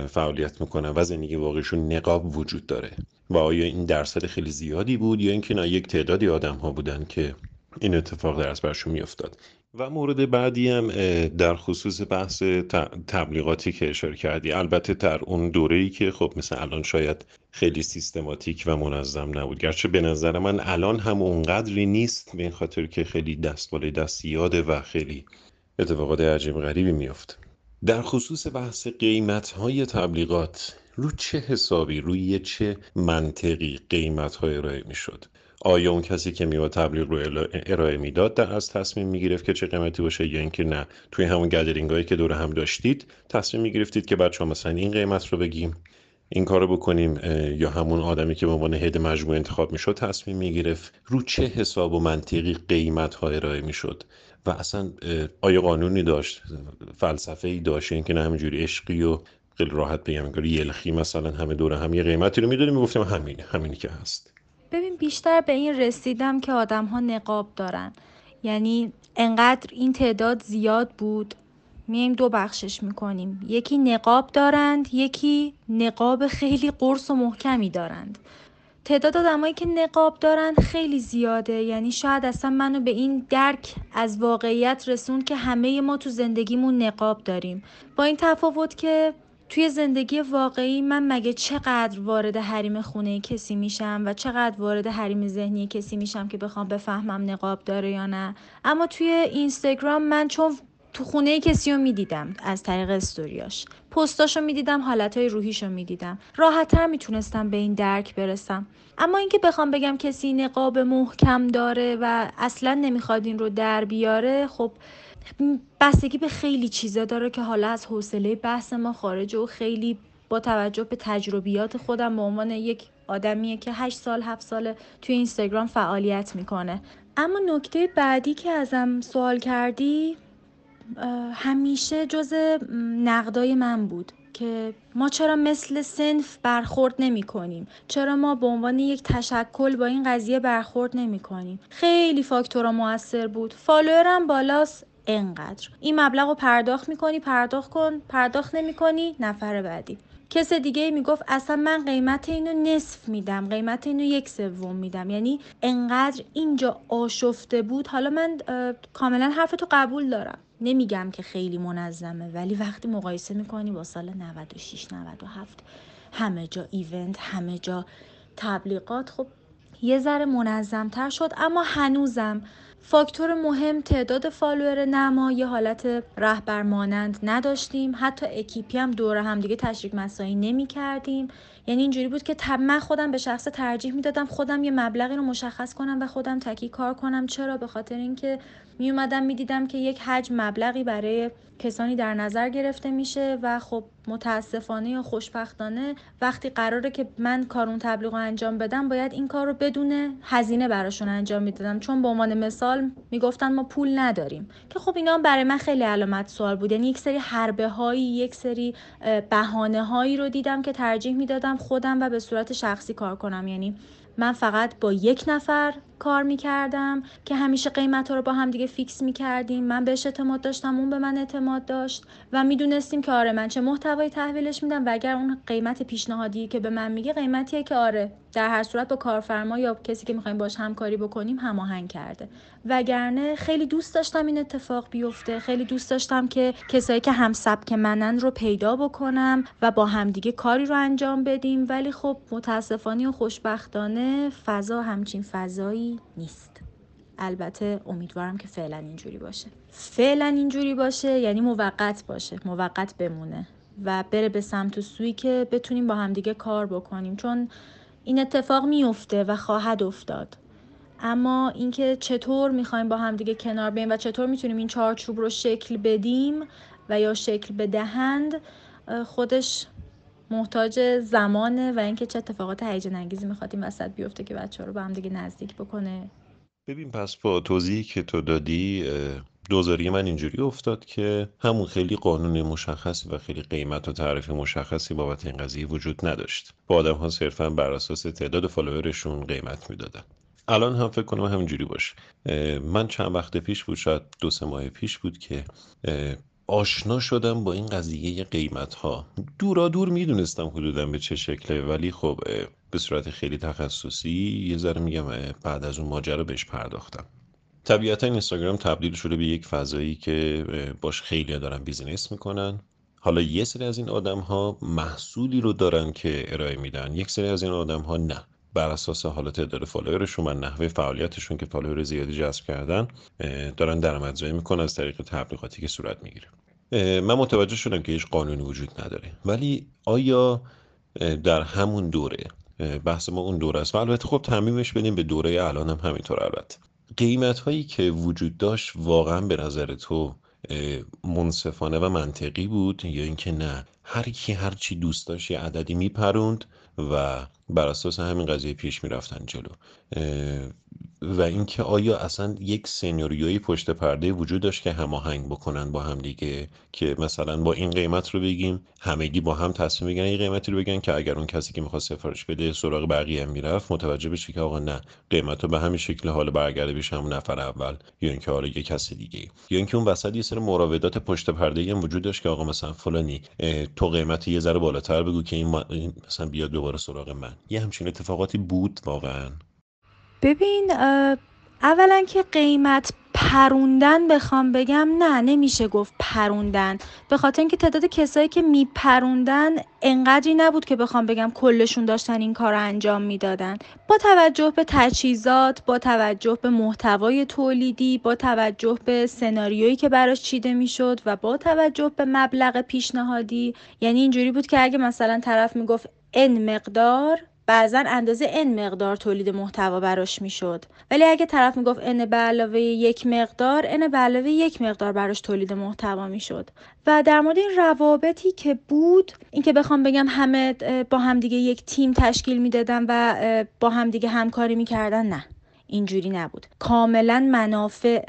فعالیت می‌کنن و زندگی واقعیشون نقاب وجود داره؟ و آیا این درصد خیلی زیادی بود یا اینکه نه یک تعدادی آدم ها بودن که این اتفاق در برشون میافتاد. و مورد بعدی هم در خصوص بحث تبلیغاتی که اشاره کردی البته در اون دوره ای که خب مثل الان شاید خیلی سیستماتیک و منظم نبود. گرچه به نظر من الان هم اونقدری نیست به این خاطر که خیلی دست بالای دست یاده و خیلی اتفاقات عجیب غریبی میافت. در خصوص بحث قیمت های تبلیغات رو چه حسابی روی چه منطقی قیمت های ارائه می شد آیا اون کسی که میوا تبلیغ رو ارائه می‌داد از تصمیم می‌گرفت که چه قیمتی باشه یا اینکه نه؟ توی همون گدرینگ هایی که دور هم داشتید تصمیم می‌گرفتید که بچه ها مثلا این قیمت رو بگیم این کارو بکنیم یا همون آدمی که به عنوان هد مجموع انتخاب می‌شد تصمیم می‌گرفت رو چه حساب و منطقی قیمت ها ارائه می‌شد؟ و اصلا آیا قانونی داشت؟ فلسفه ای داشت؟ اینکه نه همینجوری عشقی و خیلی راحت بگم یلخی مثلا همه دور هم یه قیمتی رو می‌دونیم می‌گفتیم همینه همینی که هست.
ببین بیشتر به این رسیدم که آدم ها نقاب دارن. یعنی انقدر این تعداد زیاد بود. میایم دو بخشش می‌کنیم. یکی نقاب دارند یکی نقاب خیلی قرص و محکمی دارند. تعداد آدمایی که نقاب دارند خیلی زیاده. یعنی شاید اصلا منو به این درک از واقعیت رسوند که همه ما تو زندگیمون نقاب داریم. با این تفاوت که توی زندگی واقعی من مگه چقدر وارد حریم خونه کسی میشم و چقدر وارد حریم ذهنی کسی میشم که بخوام بفهمم نقاب داره یا نه؟ اما توی اینستاگرام من چون تو خونه کسی رو می‌دیدم از طریق استوریاش پستاشو می‌دیدم حالتهای روحیشو می‌دیدم. راحتتر می‌تونستم به این درک برسم. اما اینکه بخوام بگم کسی نقاب محکم داره و اصلا نمی‌خواد این رو در بیاره خب بستگی به خیلی چیزا داره که حالا از حوصله بحث ما خارج و خیلی با توجه به تجربیات خودم به عنوان یک آدمیه که 8 سال 7 سال توی اینستاگرام فعالیت می‌کنه. اما نکته بعدی که ازم سوال کردی همیشه جز نقدای من بود که ما چرا مثل سنف برخورد نمی کنیم چرا ما به عنوان یک تشکل با این قضیه برخورد نمی کنیم خیلی فاکتورها موثر بود. فالوورم بالاست. انقدر. این مبلغ رو پرداخت می‌کنی پرداخت کن پرداخت نمی‌کنی نفر بعدی. کس دیگه می‌گفت اصلا من قیمت اینو نصف میدم قیمت اینو یک سوم میدم. یعنی انقدر اینجا آشفته بود. حالا من کاملا حرف تو قبول دارم. نمیگم که خیلی منظمه ولی وقتی مقایسه می‌کنی با سال 96 97 همه جا event همه جا تبلیغات خب یه ذره منظمتر شد. اما هنوزم فاکتور مهم تعداد follower ه. ما یه حالت رهبر مانند نداشتیم. حتی اکیپی هم دور هم دیگه تشریک مساعی نمی کردیم یعنی اینجوری بود که تب من خودم به شخص ترجیح می‌دادم خودم یه مبلغی رو مشخص کنم و خودم تکی کار کنم. چرا؟ به خاطر اینکه می اومدم می‌دیدم که یک حجم مبلغی برای کسانی در نظر گرفته میشه و خب متاسفانه یا خوشبختانه وقتی قراره که من کارون تبلیغ رو انجام بدم باید این کار رو بدون هزینه براشون انجام می‌دادم. چون به عنوان مثال می‌گفتن ما پول نداریم. که خب اینا برای من خیلی علامت سوال بود. یعنی یک سری حربه هایی یک سری بهانه هایی رو دیدم که ترجیح می‌دادم خودم و به صورت شخصی کار کنم. یعنی من فقط با یک نفر کار می‌کردم که همیشه قیمت ها رو با هم دیگه فیکس می‌کردیم. من بهش اعتماد داشتم اون به من اعتماد داشت و می‌دونستیم که آره من چه محتوایی تحویلش میدم و اگر اون قیمت پیشنهادی که به من میگه قیمتیه که آره در هر صورت با کارفرما یا کسی که می‌خوایم باش همکاری بکنیم هماهنگ کرده. وگرنه خیلی دوست داشتم این اتفاق بیفته. خیلی دوست داشتم که کسایی که هم سبک منن رو پیدا بکنم و با همدیگه کاری رو انجام بدیم. ولی خب متاسفانه و خوشبختانه فضا همچین فضایی نیست. البته امیدوارم که فعلا اینجوری باشه. فعلا اینجوری باشه یعنی موقت باشه. موقت بمونه و بره به سمت و سوی که بتونیم با همدیگه کار بکنیم. چون این اتفاق میفته و خواهد افتاد. اما اینکه چطور می‌خوایم با همدیگه کنار بیایم و چطور می‌تونیم این چارچوب رو شکل بدیم و یا شکل بدهند خودش محتاج زمانه و اینکه چه اتفاقات هیجان انگیزی می‌خواد این وسط بیفته که بچه رو به هم دیگه نزدیک بکنه.
ببین پس با توضیحی که تو دادی دوزاری من اینجوری افتاد که همون خیلی قانون مشخصی و خیلی قیمت و تعریف مشخصی بابت این قضیه وجود نداشت. با آدم ها صرفا بر اساس تعداد فالوورشون قیمت می‌دادن. الان هم فکر کنم همینجوری باشه. من چند وقت پیش بود شاید دو سه ماه پیش بود که آشنا شدم با این قضیه قیمت ها دورا دور می‌دونستم حدودا به چه شکله ولی خب به صورت خیلی تخصصی یه ذره میگم بعد از اون ماجرا بهش پرداختم. طبیعتا اینستاگرام تبدیل شده به یک فضایی که باش خیلی دارن business می‌کنن. حالا یه سری از این آدم ها محصولی رو دارن که ارائه میدن یک سری از این آدم ها نه. بر اساس حالت تعداد follower شون و نحوه فعالیتشون که follower زیادی جذب کردن دارن درآمدزایی می‌کنن از طریق تبلیغاتی که صورت می‌گیره. من متوجه شدم که هیچ قانونی وجود نداره. ولی آیا در همون دوره بحث ما اون دوره است؟ و البته خب تعمیمش بدیم به دوره الان هم همینطور البته. قیمت هایی که وجود داشت واقعا به نظر تو منصفانه و منطقی بود یا اینکه نه؟ هر کی هر چی دوست داشت یه عددی میپروند و بر اساس همین قضیه پیش می‌رفتن جلو. و اینکه آیا اصلا یک سناریویی پشت پرده وجود داشت که هماهنگ بکنن با هم دیگه؟ که مثلا با این قیمت رو بگیم همگی با هم تصمیم بگیرن این قیمتی رو بگن که اگر اون کسی که می‌خواد سفارش بده سراغ بقیه هم می‌رفت متوجه بشه که آقا نه قیمت رو به همین شکل حال برگرده بشه همون نفر اول یا اینکه حالا یه کسی دیگه یا اینکه اون وسط یه سری مراودات پشت پرده هم وجود داشت که آقا مثلا فلانی تو قیمت یه ذره بالاتر بگو که این, مثلا بیاد دوباره سراغ من. یه همچین اتفاقاتی بود واقعا.
ببین اولا که قیمت پروندن بخوام بگم نه نمیشه گفت پروندن. به خاطر اینکه تعداد کسایی که میپروندن انقدری نبود که بخوام بگم کلشون داشتن این کار رو انجام می‌دادن. با توجه به تجهیزات با توجه به محتوای تولیدی با توجه به سناریویی که براش چیده می‌شد و با توجه به مبلغ پیشنهادی یعنی اینجوری بود که اگه مثلا طرف می‌گفت ان مقدار بعضا اندازه n مقدار تولید محتوا براش می‌شد. ولی اگه طرف می‌گفت n به علاوه یک مقدار n به علاوه یک مقدار براش تولید محتوا می‌شد. و در مورد این روابطی که بود اینکه بخوام بگم همه با همدیگه یک تیم تشکیل می‌دادن و با همدیگه همکاری می‌کردن نه. اینجوری نبود. کاملا منافع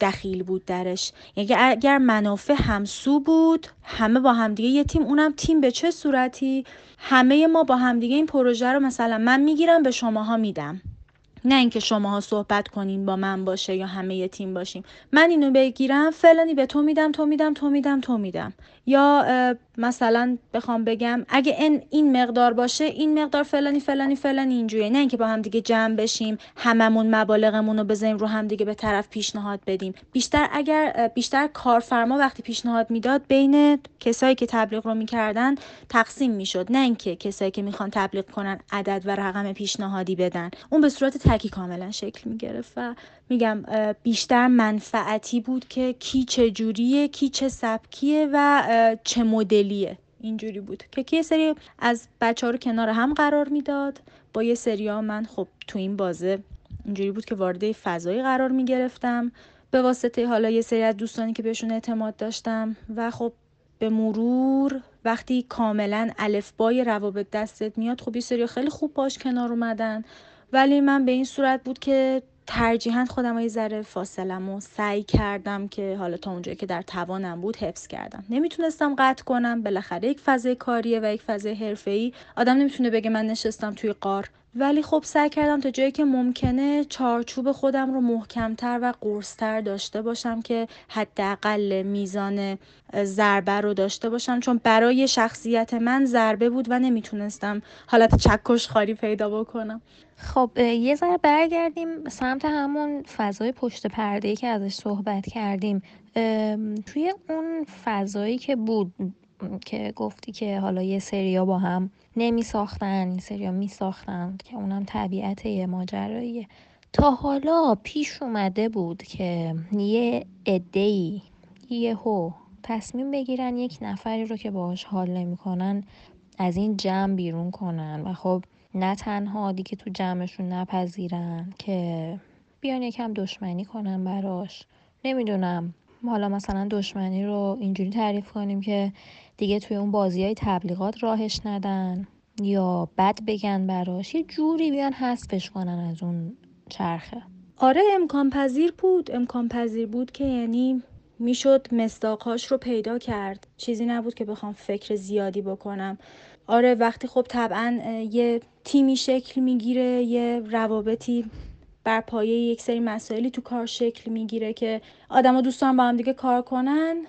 دخیل بود درش. یعنی اگر منافع همسو بود همه با همدیگه یه تیم اونم تیم به چه صورتی؟ همه ما با همدیگه این پروژه رو مثلا من می‌گیرم به شماها میدم. نه اینکه شماها صحبت کنین با من باشه یا همه یه تیم باشیم. من اینو بگیرم فلانی به تو میدم تو میدم تو میدم تو میدم. یا مثلا بخوام بگم اگه این این مقدار باشه این مقدار فلانی فلانی فلانی اینجوریه. نه اینکه با هم دیگه جمع بشیم هممون مبالغمون رو بزنیم رو هم دیگه به طرف پیشنهاد بدیم. بیشتر اگر بیشتر کارفرما وقتی پیشنهاد می‌داد بین کسایی که تبلیغ رو می‌کردن تقسیم می‌شد. نه اینکه کسایی که می‌خوان تبلیغ کنن عدد و رقم پیشنهادی بدن. اون به صورت تکی کاملا شکل می‌گرفت و میگم بیشتر منفعتی بود که کی چه جوریه کی چه سبکیه و چه مدلیه اینجوری بود که کی سری از بچه ها رو کنار هم قرار می‌داد. با یه سری ها من خب تو این بازه اینجوری بود که وارد فضایی قرار می‌گرفتم. به واسطه حالا یه سری از دوستانی که بهشون اعتماد داشتم و خب به مرور وقتی کاملا الفبای روابط دستت میاد خب یه سری خیلی خوب باش کنار اومدن. ولی من به این صورت بود که ترجیحاً خودم یه ذره فاصلم و سعی کردم که حالا تا اونجایی که در توانم بود حفظ کردم. نمی‌تونستم قطع کنم بالاخره یک فضای کاریه و یک فضای حرفه‌ای. آدم نمی‌تونه بگه من نشستم توی قار. ولی خب سعی کردم تا جایی که ممکنه چارچوب خودم رو محکمتر و قرصتر داشته باشم که حداقل میزان ضربه رو داشته باشم. چون برای شخصیت من ضربه بود و نمی‌تونستم حالت چکش خاری پیدا بکنم.
خب یه ذره برگردیم سمت همون فضای پشت پرده که ازش صحبت کردیم. توی اون فضایی که بود که گفتی که حالا یه سریا با هم نمی ساختن این سریا می ساختن که اونم طبیعت یه ماجراییه. تا حالا پیش اومده بود که یه ادهی یهو تصمیم بگیرن یک نفری رو که باهاش حال نمی‌کنن از این جمع بیرون کنن و خب نه تنها دیگه تو جمعشون نپذیرن که بیان یکم دشمنی کنن براش. نمی‌دونم حالا مثلا دشمنی رو اینجوری تعریف کنیم که دیگه توی اون بازی های تبلیغات راهش ندن. یا بد بگن براش. یه جوری بیان حذفش کنن از اون چرخه.
آره امکان پذیر بود. امکان پذیر بود که یعنی می‌شد مستاقهاش رو پیدا کرد. چیزی نبود که بخوام فکر زیادی بکنم. آره وقتی خب طبعا یه تیمی شکل می‌گیره یه روابطی بر پایه یک سری مسائلی تو کار شکل می‌گیره که آدما دوستان با هم دیگه کار کنن.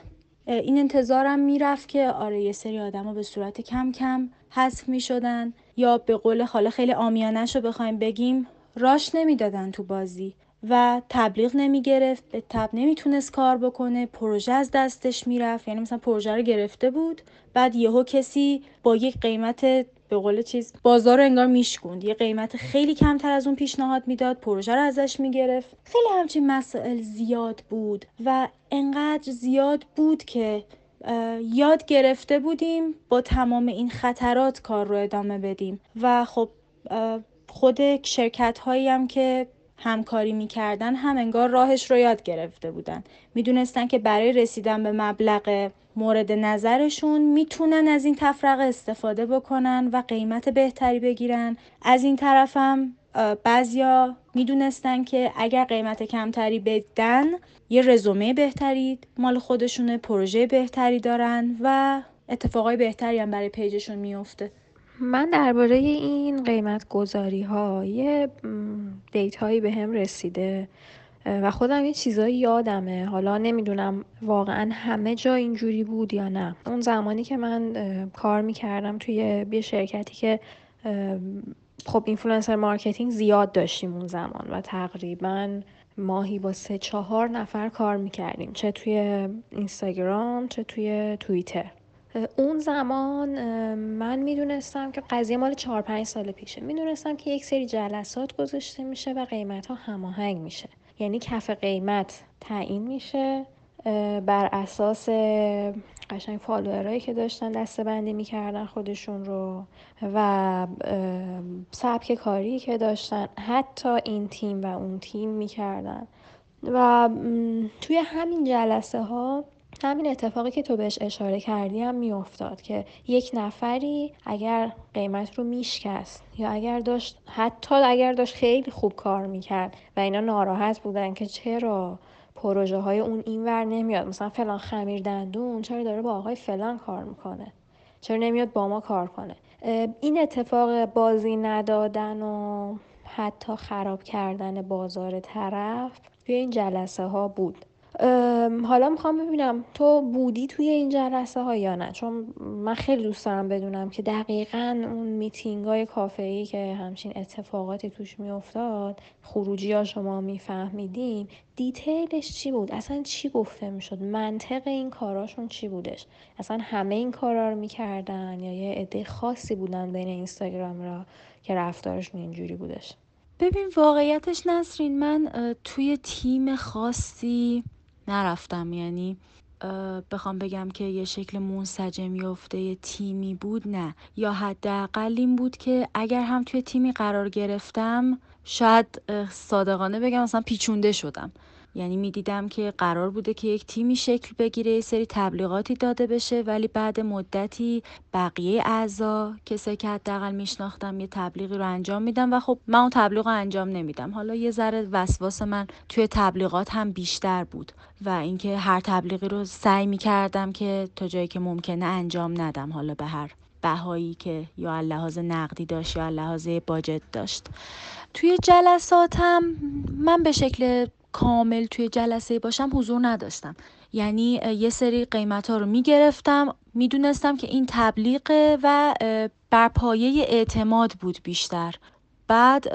این انتظارم می‌رفت که آره یه سری آدما به صورت کم کم حذف می‌شدن یا به قول حالا خیلی آمیانش رو بخوایم بگیم راش نمی‌دادن تو بازی و تبلیغ نمی گرفت به تب نمی‌تونست کار بکنه. پروژه از دستش می‌رفت. یعنی مثلا پروژه رو گرفته بود بعد یهو کسی با یک قیمت به قول چیز بازار رو انگار میشکوند. یه قیمت خیلی کمتر از اون پیشنهاد می‌داد پروژه رو ازش می‌گرفت. خیلی همچین مسائل زیاد بود و انقدر زیاد بود که یاد گرفته بودیم با تمام این خطرات کار رو ادامه بدیم. و خب خود شرکت هایی هم که همکاری می‌کردن هم انگار راهش رو یاد گرفته بودن. می‌دونستن که برای رسیدن به مبلغ مورد نظرشون می‌تونن از این تفرقه استفاده بکنن و قیمت بهتری بگیرن. از این طرفم بعضیا می‌دونستن که اگر قیمت کمتری بدن یه رزومه بهتری مال خودشونه پروژه بهتری دارن و اتفاقای بهتری هم برای پیجشون میفته
من درباره این قیمت گذاری ها یه data هایی به هم رسیده و خودم یه چیزایی یادمه. حالا نمی‌دونم واقعا همه جا اینجوری بود یا نه. اون زمانی که من کار می‌کردم توی یه شرکتی که خب influencer marketing زیاد داشتیم اون زمان و تقریبا ماهی با سه چهار نفر کار می‌کردیم چه توی اینستاگرام چه توی توییتر. اون زمان من می‌دونستم که قضیه مال چهار پنج سال پیشه. می‌دونستم که یک سری جلسات گذاشته میشه و قیمت ها هماهنگ میشه. یعنی کف قیمت تعیین میشه بر اساس قشنگ فالوورایی که داشتن دسته بندی می‌کردن خودشون رو و سبک کاری که داشتن. حتی این تیم و اون تیم می‌کردن. و توی همین جلسه ها همین اتفاقی که تو بهش اشاره کردی هم میافتاد که یک نفری اگر قیمت رو میشکست یا اگر داشت حتی اگر داشت خیلی خوب کار می‌کرد و اینا ناراحت بودن که چرا پروژه های اون اینور نمیاد؟ مثلا فلان خمیر دندون چرا داره با آقای فلان کار می‌کنه؟ چرا نمیاد با ما کار کنه؟ این اتفاق بازی ندادن و حتی خراب کردن بازار طرف توی این جلسه ها بود. حالا می‌خوام ببینم تو بودی توی این جلسه ها یا نه؟ چون من خیلی دوست دارم بدونم که دقیقا اون میتینگ های کافه ای که همچین اتفاقاتی توش میافتاد خروجی ها شما میفهمیدین دیتیلش چی بود؟ اصلا چی گفته می‌شد؟ منطق این کاراشون چی بودش؟ اصلا همه این کارا رو می‌کردن یا یه عده خاصی بودن بین اینستاگرام را که رفتارشون اینجوری بودش؟
ببین واقعیتش نسرین من توی تیم خاصی نرفتم. یعنی بخوام بگم که یه شکل منسجم یافته یه تیمی بود نه. یا حداقل این بود که اگر هم توی تیمی قرار گرفتم شاید صادقانه بگم مثلا پیچونده شدم. یعنی می‌دیدم که قرار بوده که یک تیمی شکل بگیره سری تبلیغاتی داده بشه ولی بعد مدتی بقیه اعضا کسایی که حداقل میشناختم یه تبلیغی رو انجام میدم و خب من اون تبلیغ رو انجام نمیدم. حالا یه ذره وسواس من توی تبلیغات هم بیشتر بود و اینکه هر تبلیغی رو سعی می‌کردم که تا جایی که ممکنه انجام ندم. حالا به هر بهایی که یا لحاظ نقدی داشت یا لحاظ باجت داشت. توی جلساتم من به شکل کامل توی جلسه باشم حضور نداشتم. یعنی یه سری قیمت ها رو می‌گرفتم. می‌دونستم که این تبلیغه و بر پایه اعتماد بود بیشتر. بعد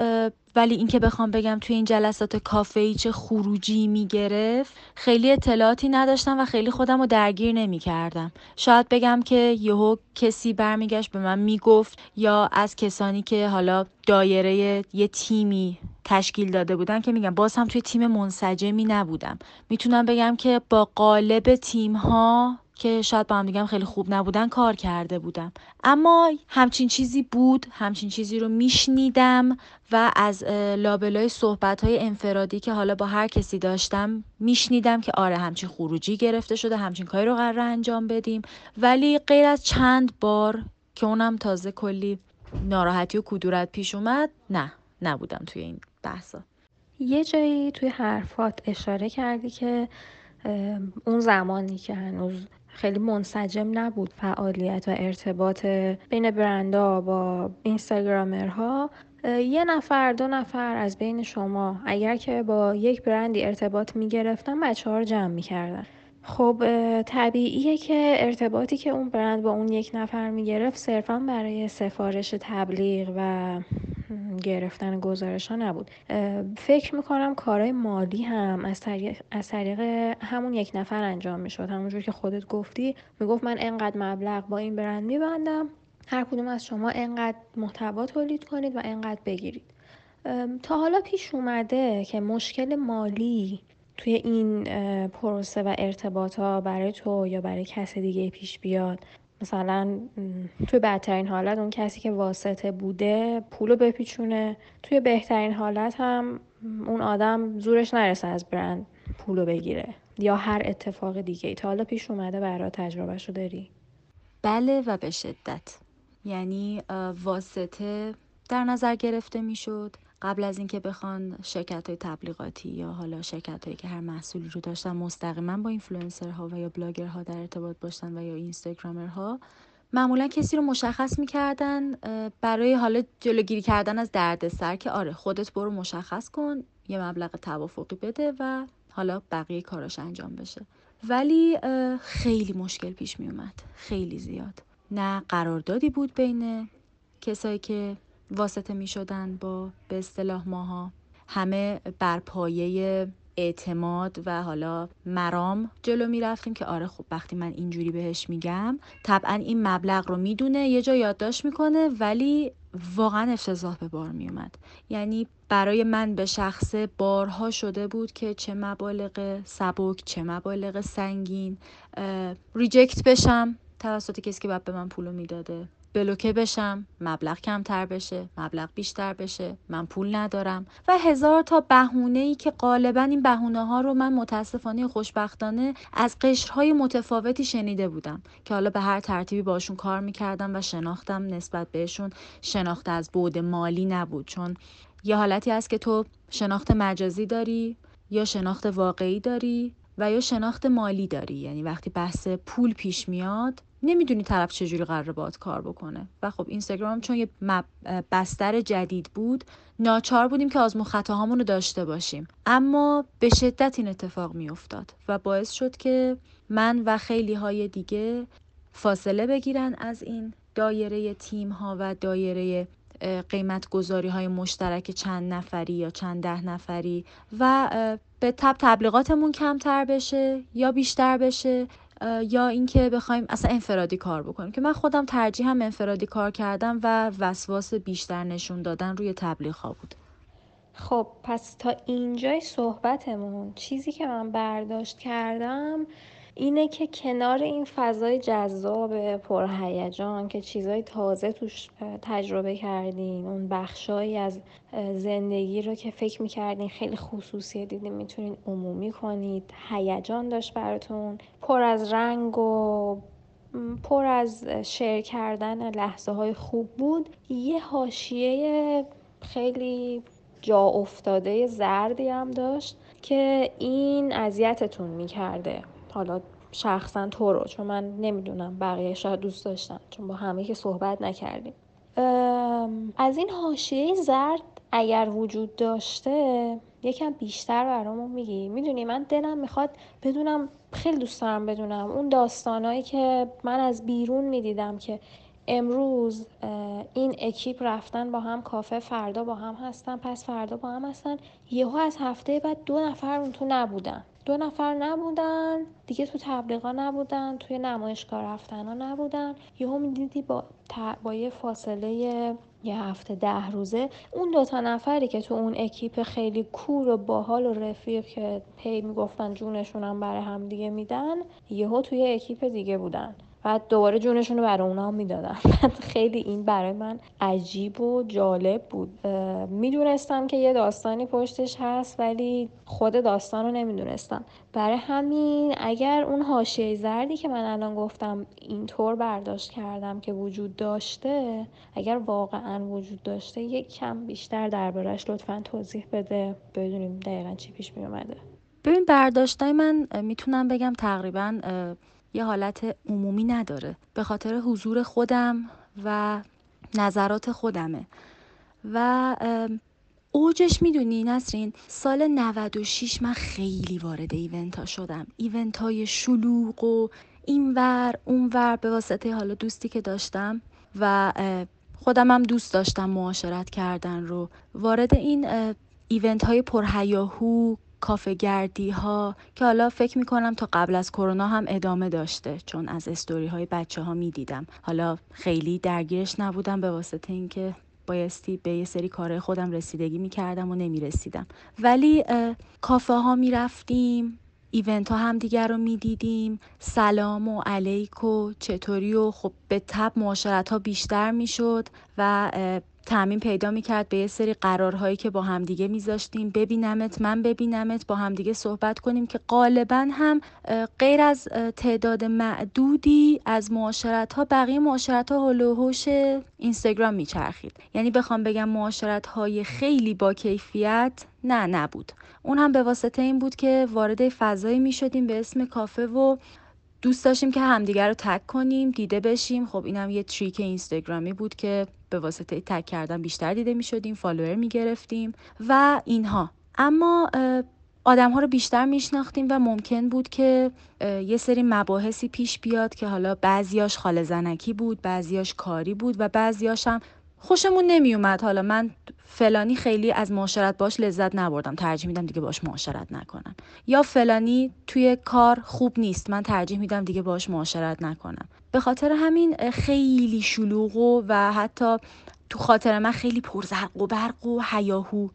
ولی اینکه بخوام بگم توی این جلسات کافه ای چه خروجی می‌گرفت خیلی اطلاعاتی نداشتم و خیلی خودم رو درگیر نمی کردم. شاید بگم که یهو کسی برمیگشت به من می‌گفت یا از کسانی که حالا دایره یه تیمی تشکیل داده بودن که میگم باز هم توی تیم منسجمی نبودم می‌تونم بگم که با قالب تیم ها که شاید با هم دیگه خیلی خوب نبودن کار کرده بودم. اما همچین چیزی بود همچین چیزی رو میشنیدم و از لابلای صحبت های انفرادی که حالا با هر کسی داشتم میشنیدم که آره همچین خروجی گرفته شده همچین کاری رو قرار انجام بدیم. ولی غیر از چند بار که اونم تازه کلی ناراحتی و کدورت پیش اومد نه نبودم توی این بحثا.
یه جایی توی حرفات اشاره کردی که اون زمانی که هنوز خیلی منسجم نبود فعالیت و ارتباط بین برندا با اینستاگرامرها یه نفر دو نفر از بین شما اگر که با یک برندی ارتباط می گرفتن بچه ها رو جمع می کردن. خب طبیعیه که ارتباطی که اون برند با اون یک نفر می گرفت صرفا برای سفارش تبلیغ و گرفتن گزارش ها نبود فکر می‌کنم کارهای مالی هم از طریق, از طریق همون یک نفر انجام می‌شد. همونجور که خودت گفتی می‌گفت من انقدر مبلغ با این برند میبندم هر کدوم از شما انقدر محتوا تولید کنید و انقدر بگیرید. تا حالا پیش اومده که مشکل مالی توی این پروسه و ارتباط ها برای تو یا برای کس دیگه پیش بیاد؟ مثلا توی بدترین حالت اون کسی که واسطه بوده پولو بپیچونه. توی بهترین حالت هم اون آدم زورش نرسه از برند پولو بگیره یا هر اتفاق دیگه ای. تا حالا پیش اومده برای تجربهشو داری؟
بله و به شدت. یعنی واسطه در نظر گرفته می‌شد. قبل از اینکه بخوان شرکت های تبلیغاتی یا حالا شرکت هایی که هر محصولی رو داشتن مستقیما با ها و یا ها در ارتباط باشن و یا ها معمولا کسی رو مشخص می‌کردن برای حالا جلوگیری کردن از دردسر که آره خودت برو مشخص کن یه مبلغ توافقی بده و حالا بقیه کاراش انجام بشه. ولی خیلی مشکل پیش می اومد خیلی زیاد. نه قراردادی بود بین کسایی که واسطه می شدن با به اصطلاح ماها. همه بر پایه اعتماد و حالا مرام جلو می رفتیم که آره خب وقتی من اینجوری بهش میگم طبعا این مبلغ رو می‌دونه یه جا یادداشت می‌کنه ولی واقعا افتضاح به بار می اومد یعنی برای من به شخص بارها شده بود که چه مبالغ سبک چه مبالغ سنگین ریجکت بشم توسط کسی که بعد به من پولو می‌داده. بلوکه بشم مبلغ کمتر بشه مبلغ بیشتر بشه من پول ندارم. و هزار تا بهونه ای که غالبا این بهونه ها رو من متاسفانه خوشبختانه از قشرهای متفاوتی شنیده بودم که حالا به هر ترتیبی باشون کار می‌کردم و شناختم نسبت بهشون. شناخت از بود مالی نبود چون یه حالتی هست که تو شناخت مجازی داری یا شناخت واقعی داری و یا شناخت مالی داری. یعنی وقتی بحث پول پیش میاد نمی‌دونی طرف چجوری قرار باید کار بکنه. و خب اینستاگرام چون یه بستر جدید بود ناچار بودیم که آزمون خطاهامون رو داشته باشیم. اما به شدت این اتفاق میافتاد و باعث شد که من و خیلی های دیگه فاصله بگیرن از این دایره تیم ها و دایره قیمت گذاری های مشترک چند نفری یا چند ده نفری و به تب تبلیغاتمون کمتر بشه یا بیشتر بشه یا اینکه بخوایم اصلا انفرادی کار بکنیم. که من خودم ترجیح هم انفرادی کار کردم و وسواس بیشتر نشون دادن روی تبلیغ ها بود.
خب پس تا اینجای صحبتمون چیزی که من برداشت کردم اینه که کنار این فضای جذاب پرهیجان که چیزای تازه توش تجربه کردین اون بخشایی از زندگی رو که فکر می‌کردین خیلی خصوصی دیدین می‌تونین عمومی کنید هیجان داشت براتون پر از رنگ و پر از شیر کردن لحظه های خوب بود. یه حاشیه خیلی جا افتاده زردی هم داشت که این اذیتتون می‌کرده. حالا شخصا تو رو چون من نمی‌دونم بقیه شاید دوست داشتن چون با همه که صحبت نکردیم. از این حاشیه زرد اگر وجود داشته یکم بیشتر برامون میگی. می‌دونی من دلم می‌خواد بدونم خیلی دوست دارم بدونم. اون داستانهایی که من از بیرون می‌دیدم که امروز این اکیپ رفتن با هم کافه فردا با هم هستن پس فردا با هم هستن یهو از هفته بعد دو نفر اون تو نبودن. دو نفر نبودن دیگه تو تبلیغا نبودن توی نمایشگاه رفتن ها نبودن. یهو می‌دیدی با, با یه فاصله یه هفته ده روزه اون دوتا نفری که تو اون اکیپ خیلی cool و باحال و رفیق که هی می‌گفتن جونشونم برای هم دیگه میدن یهو توی اکیپ دیگه بودن. بعد دوباره جونشون رو برای اونا می‌دادن. خیلی این برای من عجیب و جالب بود. می‌دونستم که یه داستانی پشتش هست ولی خود داستان رو نمی‌دونستم. برای همین اگر اون حاشیه زردی که من الان گفتم اینطور برداشت کردم که وجود داشته اگر واقعا وجود داشته یک کم بیشتر دربارش لطفا توضیح بده. بدونیم دقیقا چی پیش می اومده
ببین برداشتای من می‌تونم بگم تقریبا یه حالت عمومی نداره. به خاطر حضور خودم و نظرات خودمه. و اوجش می‌دونی نسرین سال 96 من خیلی وارد event ها شدم. event های شلوغ و اینور اونور به واسطه حالا دوستی که داشتم و خودم هم دوست داشتم معاشرت کردن رو. وارد این event های پرهیاهو کافه گردی ها که حالا فکر می کنم تا قبل از کرونا هم ادامه داشته چون از استوری های بچه ها می دیدم حالا خیلی درگیرش نبودم به واسطه اینکه بایستی به یه سری کارهای خودم رسیدگی می کردم و نمی رسیدم ولی کافه ها می رفتیم ایونت ها هم دیگر رو می دیدیم سلام و علیک و چطوری و خب به تب معاشرت ها بیشتر می شد و تعمین پیدا می‌کرد به یه سری قرارهایی که با همدیگه میذاشتیم. ببینمت من ببینمت با همدیگه صحبت کنیم که غالبا هم غیر از تعداد معدودی از معاشرت ها بقیه معاشرت ها هلوهوش اینستاگرام میچرخید. یعنی بخوام بگم معاشرت های خیلی با کیفیت نه نبود. اون هم به واسطه این بود که وارد فضایی می شدیم به اسم کافه و دوست داشتیم که همدیگر رو تک کنیم دیده بشیم. خب اینم یه تریک اینستاگرامی بود که به واسطه تک کردن بیشتر دیده می شدیم فالوور می گرفتیم و اینها. اما آدم ها رو بیشتر میشناختیم و ممکن بود که یه سری مباحثی پیش بیاد که حالا بعضیاش خال زنکی بود بعضیاش کاری بود و بعضیاش هم خوشمون نمیومد. حالا من فلانی خیلی از معاشرت باش لذت نبردم. ترجیح میدم دیگه باش معاشرت نکنم. یا فلانی توی کار خوب نیست. من ترجیح میدم دیگه باش معاشرت نکنم. به خاطر همین خیلی شلوغ و, و حتی تو خاطر من خیلی پرزرق و برق و حیاهو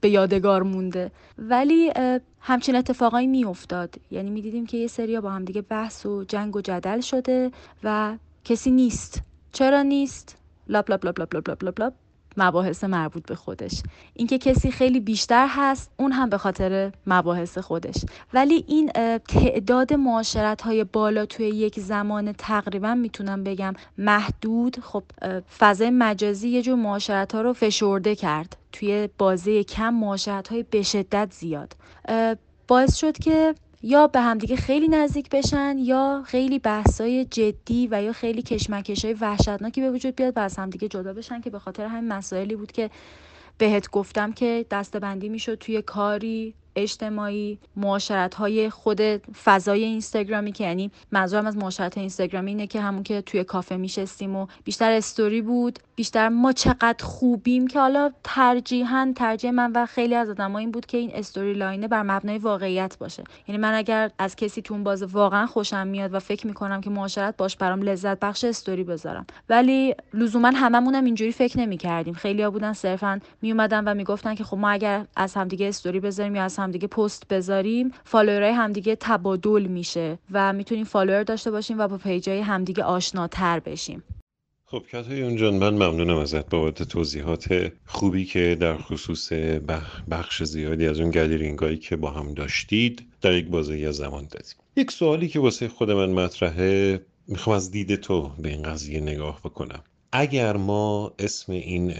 به یادگار مونده. ولی همچین اتفاقایی میافتاد. یعنی می‌دیدیم که یه سریا با هم دیگه بحث و جنگ و جدل شده و کسی نیست. چرا نیست؟ لاب لاب لاب لاب لاب لاب لاب مباحث مربوط به خودش. اینکه کسی خیلی بیشتر هست اون هم به خاطر مباحث خودش. ولی این تعداد معاشرت های بالا توی یک زمان تقریبا می‌تونم بگم محدود. خب فضای مجازی یه جور معاشرت ها رو فشرده کرد. توی بازه کم معاشرت های به شدت زیاد. باعث شد که یا به همدیگه خیلی نزدیک بشن یا خیلی بحثای جدی و یا خیلی کشمکش های وحشتناکی به وجود بیاد و از همدیگه جدا بشن که به خاطر همین مسائلی بود که بهت گفتم که دستبندی می‌شد توی کاری. اجتماعی معاشرت های خود فضای اینستاگرامی که یعنی منظورم از معاشرت اینستاگرامی اینه که همون که توی کافه میشستیم و بیشتر استوری بود بیشتر ما چقدر خوبیم که حالا ترجیحاً ترجیح من و خیلی از آدم‌ها این بود که این استوری لاینه بر مبنای واقعیت باشه. یعنی من اگر از کسی تون باز واقعا خوشم میاد و فکر می‌کنم که معاشرت باش برام لذت بخش استوری بذارم. ولی لزوما هممونم اینجوری فکر نمی‌کردیم. خیلیا بودن صرفا میومدن و می‌گفتن که خب ما اگر از همدیگه استوری بذاریم یا از همدیگه پست بذاریم follower ای همدیگه تبادل میشه و می‌تونیم follower داشته باشیم و با page ای همدیگه آشناتر بشیم.
خب کتای جان من ممنونم ازت بابت توضیحات خوبی که در خصوص بخش زیادی از اون gathering ایی که با هم داشتید در یک بازه از زمان دادی. یک سوالی که واسه خود من مطرحه می‌خوام از دید تو به این قضیه نگاه بکنم. اگر ما اسم این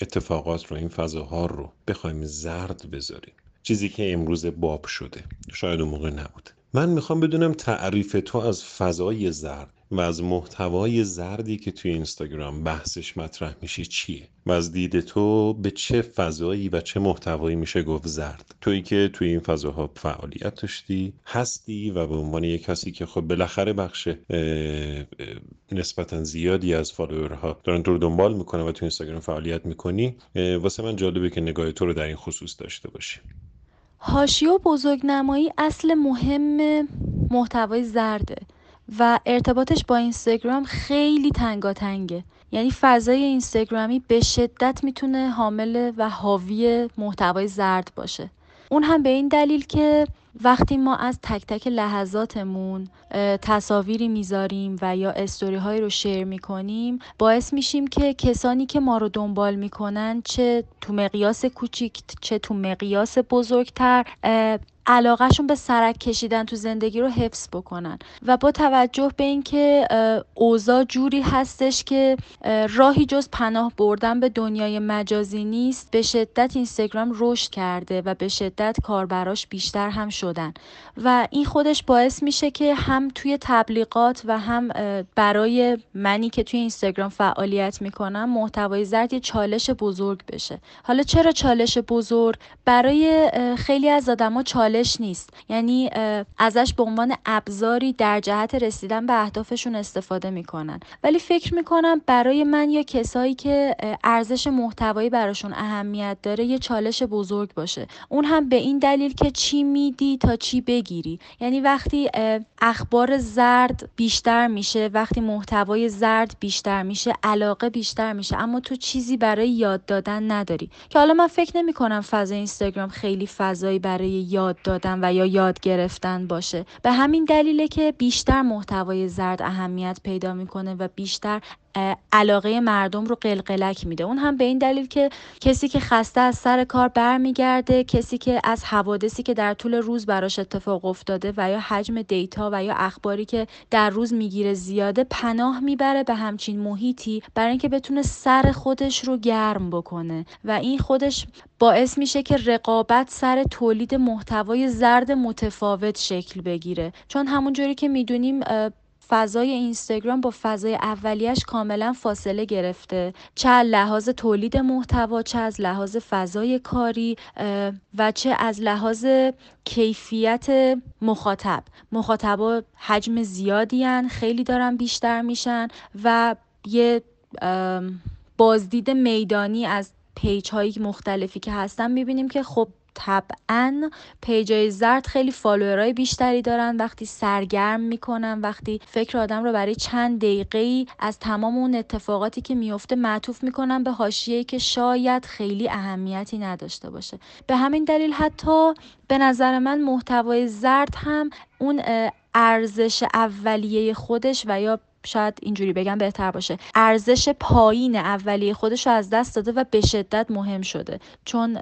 اتفاقات رو این فضاها رو بخوایم زرد بذاریم چیزی که امروز باب شده. شاید اون موقع نبود. من می‌خوام بدونم تعریف تو از فضای زرد و از محتوای زردی که توی اینستاگرام بحثش مطرح میشه چیه؟ و از دید تو به چه فضایی و چه محتوایی میشه گفت زرد؟ تویی که توی این فضاها فعالیت داشتی هستی و به عنوان یک کسی که خب بالاخره بخش نسبتا زیادی از فالوورها دارن تو رو دنبال می‌کنن و توی اینستاگرام فعالیت می‌کنی واسه من جالبه که نگاه تو رو در این خصوص داشته باشی.
هاشی و بزرگنمایی اصل مهم محتوای زرده و ارتباطش با اینستاگرام خیلی تنگاتنگه. یعنی فضای اینستاگرامی به شدت می‌تونه حامل و حاوی محتوای زرد باشه. اون هم به این دلیل که وقتی ما از تک تک لحظاتمون تصاویری می‌ذاریم و یا استوری هایی رو شیر می‌کنیم باعث میشیم که کسانی که ما رو دنبال می‌کنن چه تو مقیاس کوچیک چه تو مقیاس بزرگتر علاقهشون به سرک کشیدن تو زندگی رو حفظ بکنن. و با توجه به اینکه اوضاع جوری هستش که راهی جز پناه بردن به دنیای مجازی نیست به شدت اینستاگرام رشد کرده و به شدت کاربراش بیشتر هم شدن. و این خودش باعث میشه که هم توی تبلیغات و هم برای منی که توی اینستاگرام فعالیت می‌کنم محتوای زرد یه چالش بزرگ بشه. حالا چرا چالش بزرگ؟ برای خیلی از آدما چالش چالش نیست. یعنی ازش به عنوان ابزاری در جهت رسیدن به اهدافشون استفاده می‌کنن. ولی فکر می‌کنم برای من یا کسایی که ارزش محتوایی براشون اهمیت داره یه چالش بزرگ باشه. اون هم به این دلیل که چی میدی تا چی بگیری. یعنی وقتی اخبار زرد بیشتر میشه وقتی محتوای زرد بیشتر میشه علاقه بیشتر میشه اما تو چیزی برای یاد دادن نداری. که حالا من فکر نمی کنم فضای اینستاگرام خیلی فضایی برای یاد دادن و یا یاد گرفتن باشه. به همین دلیله که بیشتر محتوای زرد اهمیت پیدا می‌کنه و بیشتر علاقه مردم رو قلقلک میده. اون هم به این دلیل که کسی که خسته از سر کار برمیگرده کسی که از حوادثی که در طول روز براش اتفاق افتاده و یا حجم دیتا و یا اخباری که در روز می‌گیره زیاده پناه می‌بره به همچین محیطی برای اینکه بتونه سر خودش رو گرم بکنه. و این خودش باعث میشه که رقابت سر تولید محتوای زرد متفاوت شکل بگیره. چون همونجوری که می‌دونیم فضای اینستاگرام با فضای اولیش کاملا فاصله گرفته. چه از لحاظ تولید محتوا چه از لحاظ فضای کاری و چه از لحاظ کیفیت مخاطب. مخاطبا حجم زیادی هن، خیلی دارن بیشتر میشن و یه بازدید میدانی از page های مختلفی که هستن می‌بینیم که خب طبعا page ای زرد خیلی follower ای بیشتری دارن. وقتی سرگرم می‌کنن وقتی فکر آدم رو برای چند دقیقه ای از تمام اون اتفاقاتی که میفته معطوف می‌کنن به حاشیه‌ای که شاید خیلی اهمیتی نداشته باشه. به همین دلیل حتی به نظر من محتوای زرد هم اون ارزش اولیه خودش و یا شاید اینجوری بگم بهتر باشه. ارزش پایین اولیه خودش رو از دست داده و به شدت مهم شده. چون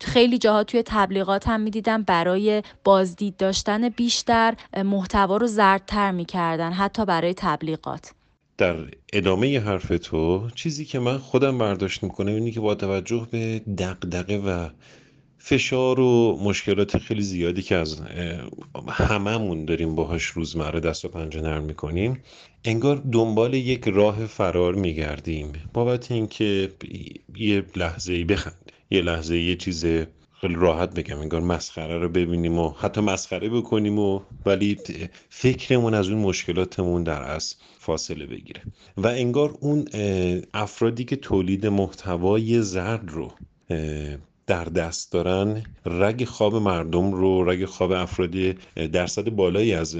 خیلی جاها توی تبلیغات هم می‌دیدم برای بازدید داشتن بیشتر محتوا رو زردتر می‌کردن حتی برای تبلیغات.
در ادامه حرف تو چیزی که من خودم برداشت می‌کنم اینی که با توجه به دقدقه و فشار و مشکلات خیلی زیادی که از هممون داریم باهاش روزمره دست و پنجه نرم می‌کنیم انگار دنبال یک راه فرار میگردیم. بابت اینکه یه لحظه ای بخند یه لحظه یه چیز خیلی راحت بگم انگار مسخره رو ببینیم و حتی مسخره بکنیم و ولی فکرمون از اون مشکلاتمون در از فاصله بگیره. و انگار اون افرادی که تولید محتوای زرد رو در دست دارن رگ خواب مردم رو رگ خواب افرادی درصد بالایی از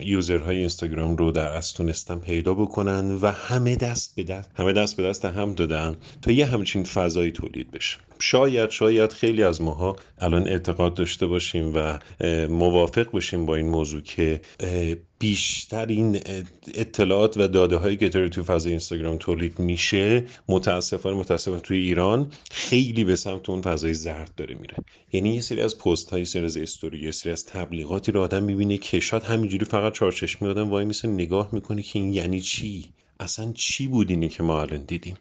یوزرهای اینستاگرام رو در از تونستن پیدا بکنن و همه دست به دست همه دست به دست هم دادن تا یه همچین فضایی تولید بشه. شاید شاید خیلی از ماها الان اعتقاد داشته باشیم و موافق باشیم با این موضوع که بیشتر این اطلاعات و داده هایی که داره توی فضای اینستاگرام تولید میشه متاسفانه متاسفانه توی ایران خیلی به سمت اون فضای زرد داره میره. یعنی یه سری از پست های سری از استوری یه سری از تبلیغاتی رو آدم می‌بینه که شاید همینجوری فقط چارچشمی آدم وای میسه نگاه می‌کنه که این یعنی چی؟ اصلا چی بود اینی که ما الان دیدیم؟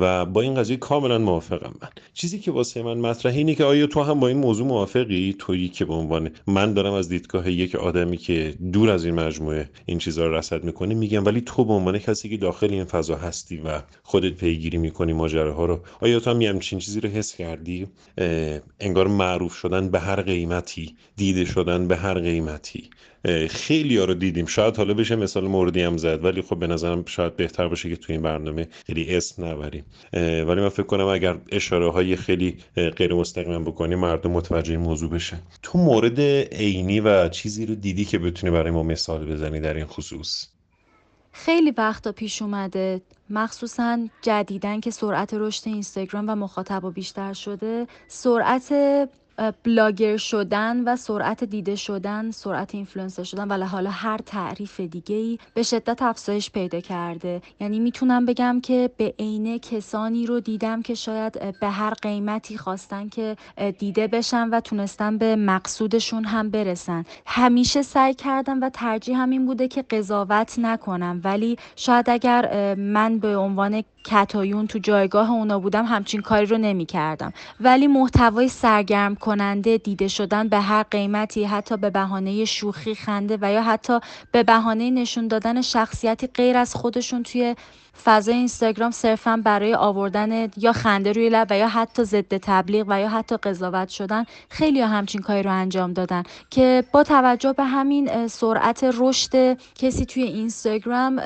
و با این قضیه کاملا موافقم من. چیزی که واسه من مطرحه اینه که آیا تو هم با این موضوع موافقی؟ تویی که به عنوان من دارم از دیدگاه یک آدمی که دور از این مجموعه این چیزها رو رصد می‌کنه میگم ولی تو به عنوان کسی که داخل این فضا هستی و خودت پیگیری می‌کنی ماجراها رو آیا تو هم همچین چیزی رو حس کردی؟ انگار معروف شدن به هر قیمتی دیده شدن به هر قیمتی. خیلی ها رو دیدیم. شاید حالا بشه مثال موردی هم زد ولی خب به نظرم شاید بهتر باشه که تو این برنامه خیلی اسم نبریم. ولی من فکر کنم اگر اشاره های خیلی غیر مستقیم بکنیم مردم متوجه این موضوع بشه. تو مورد عینی و چیزی رو دیدی که بتونی برای ما مثال بزنی در این خصوص؟
خیلی وقتا پیش اومده. مخصوصا جدیدن که سرعت رشد اینستاگرام و مخاطبا بیشتر شده سرعت بلاگر شدن و سرعت دیده شدن سرعت اینفلوئنسر شدن ولی حالا هر تعریف دیگه ای به شدت افزایش پیدا کرده. یعنی می‌تونم بگم که به عینه کسانی رو دیدم که شاید به هر قیمتی خواستن که دیده بشن و تونستن به مقصودشون هم برسن. همیشه سعی کردم و ترجیح همین بوده که قضاوت نکنم. ولی شاید اگر من به عنوان کتایون تو جایگاه اونا بودم همچین کاری رو نمی کردم ولی محتوای سرگرم کننده دیده شدن به هر قیمتی حتی به بهانه شوخی خنده و یا حتی به بهانه نشون دادن شخصیتی غیر از خودشون توی فضای اینستاگرام صرفا برای آوردن یا خنده روی لب و یا حتی ضد تبلیغ و یا حتی قضاوت شدن خیلی ها همچین کاری رو انجام دادن که با توجه به همین سرعت رشد کسی توی اینستاگرام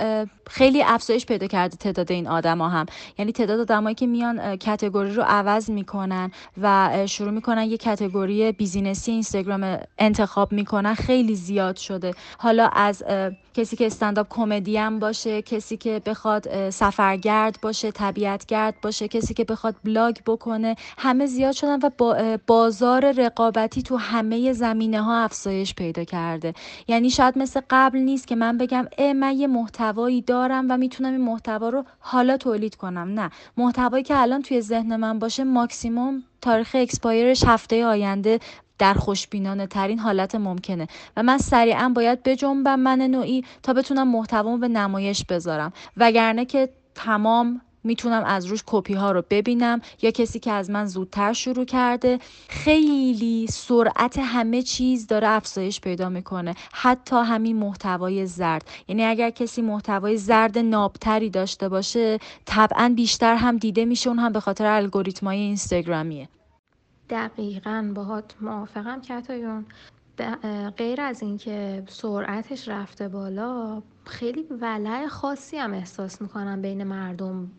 خیلی افزایش پیدا کرده تعداد این آدما هم. یعنی تعداد آدمایی که میان category رو عوض می‌کنن و شروع می‌کنن یه category بیزینسی اینستاگرام انتخاب می‌کنن خیلی زیاد شده. حالا از کسی که stand-up comedian باشه کسی که بخواد سفرگرد باشه طبیعتگرد باشه کسی که بخواد vlog بکنه همه زیاد شدن و با بازار رقابتی تو همه زمینه ها افزایش پیدا کرده. یعنی شاید مثل قبل نیست که من بگم اه من یه محتوایی دارم و می‌تونم این محتوا رو حالا تولید کنم. نه. محتوایی که الان توی ذهن من باشه ماکسیموم تاریخ expire ش هفته آینده در خوشبینانه ترین حالت ممکنه. و من سریعا باید بجنبم من نوعی تا بتونم محتوامو به نمایش بذارم. وگرنه که تمام می‌تونم از روش کپی ها رو ببینم یا کسی که از من زودتر شروع کرده خیلی سرعت همه چیز داره افزایش پیدا می‌کنه. حتی همین محتوای زرد. یعنی اگر کسی محتوای زرد ناب‌تری داشته باشه طبعا بیشتر هم دیده میشه اون هم به خاطر الگوریتمای اینستاگرامیه.
دقیقا باهات موافقم کتایون. غیر از اینکه سرعتش رفته بالا خیلی ولع خاصی هم احساس می‌کنم بین مردم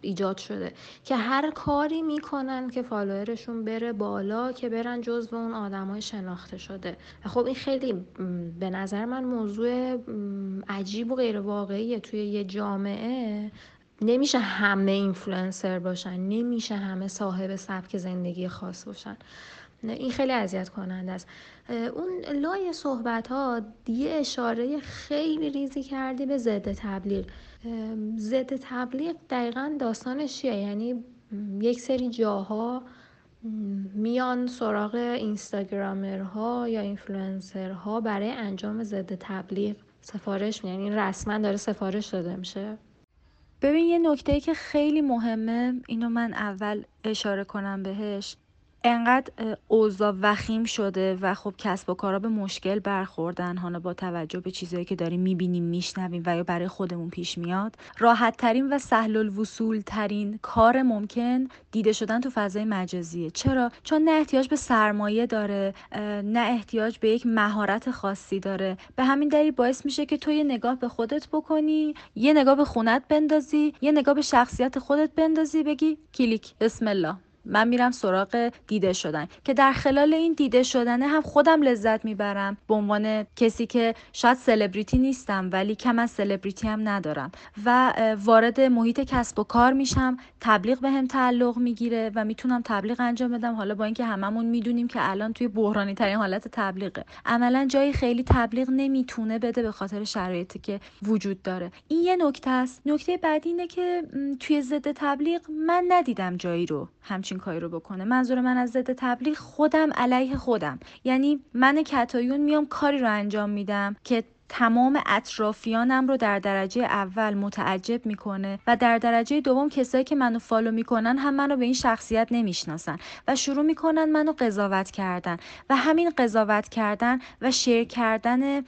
ایجاد شده. که هر کاری می‌کنن که فالوورشون بره بالا که برن جزو اون آدمای شناخته شده. خب این خیلی به نظر من موضوع عجیب و غیر واقعیه. توی یه جامعه نمیشه همه اینفلوئنسر باشن نمیشه همه صاحب سبک زندگی خاص باشن. این خیلی اذیت کننده است. اون لای صحبت ها یه اشاره خیلی ریزی کردی به ضد تبلیغ. ضد تبلیغ دقیقا داستانش چیه؟ یعنی یک سری جاها میان سراغ اینستاگرامرها یا اینفلوئنسرها برای انجام ضد تبلیغ سفارش یعنی رسما داره سفارش داده میشه.
ببین یه نکته که خیلی مهمه اینو من اول اشاره کنم بهش. انقدر اوضاع وخیم شده و خب کسب و کارا به مشکل برخوردن. حالا با توجه به چیزهایی که داریم می‌بینیم میشنویم و یا برای خودمون پیش میاد راحت ترین و سهل الوصول ترین کار ممکن دیده شدن تو فضای مجازیه. چرا؟ چون نه احتیاج به سرمایه داره نه احتیاج به یک مهارت خاصی داره. به همین دلیل باعث میشه که تو یه نگاه به خودت بکنی یه نگاه به خونت بندازی یه نگاه به شخصیت خودت بندازی بگی کلیک بسم الله. من میرم سراغ دیده شدن. که در خلال این دیده شدنه هم خودم لذت می‌برم به عنوان کسی که شاید سلبریتی نیستم ولی کم از سلبریتی هم ندارم. و وارد محیط کسب و کار میشم تبلیغ به هم تعلق می‌گیره و می‌تونم تبلیغ انجام بدم. حالا با اینکه هممون می‌دونیم که الان توی بحرانی ترین حالت تبلیغه. عملا جایی خیلی تبلیغ نمی‌تونه بده به خاطر شرایطی که وجود داره. این یه نکته است. نکته بعدی اینه که توی ضد تبلیغ من ندیدم جایی رو همچین کاری رو بکنه. منظور من از ضد تبلیغ خودم علیه خودم. یعنی من کتایون میام کاری رو انجام میدم که تمام اطرافیانم رو در درجه اول متعجب می‌کنه و در درجه دوم کسایی که منو follow می‌کنن هم منو به این شخصیت نمی‌شناسن و شروع می‌کنن منو قضاوت کردن و همین قضاوت کردن و share کردن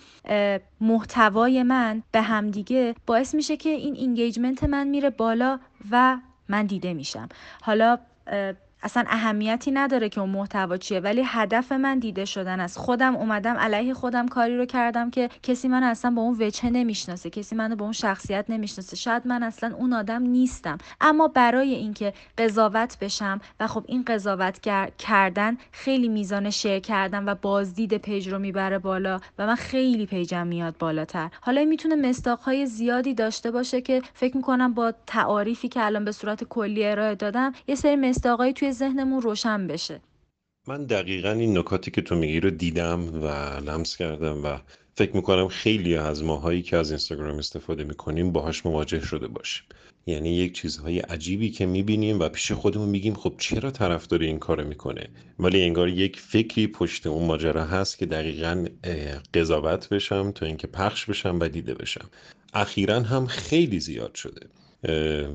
محتوای من به همدیگه باعث میشه که این engagement من میره بالا و من دیده میشم. حالا 呃 اصلا اهمیتی نداره که اون محتوا چیه ولی هدف من دیده شدن است. خودم اومدم علیه خودم کاری رو کردم که کسی من اصلا با اون وجه نمی‌شناسه کسی منو با اون شخصیت نمی‌شناسه. شاید من اصلا اون آدم نیستم. اما برای اینکه قضاوت بشم و خب این قضاوت کردن خیلی میزان شیر کردن و بازدید پیج رو می‌بره بالا و من خیلی پیجم میاد بالاتر. حالا می‌تونه مستاقهای زیادی داشته باشه که فکر می‌کنم با تعاریفی که الان به صورت کلی ارائه دادم یه سری مستاقهایی توی ذهنمون روشن بشه.
من دقیقا این نکاتی که تو میگی رو دیدم و لمس کردم و فکر می‌کنم خیلی از ماهایی که از اینستاگرام استفاده می‌کنیم باهاش مواجه شده باشیم. یعنی یک چیزهای عجیبی که می‌بینیم و پیش خودمون میگیم خب چرا طرفدار این کار می‌کنه؟ ولی انگار یک فکری پشت اون ماجرا هست که دقیقا قضاوت بشم تا اینکه پخش بشم و دیده بشم. اخیرا هم خیلی زیاد شده.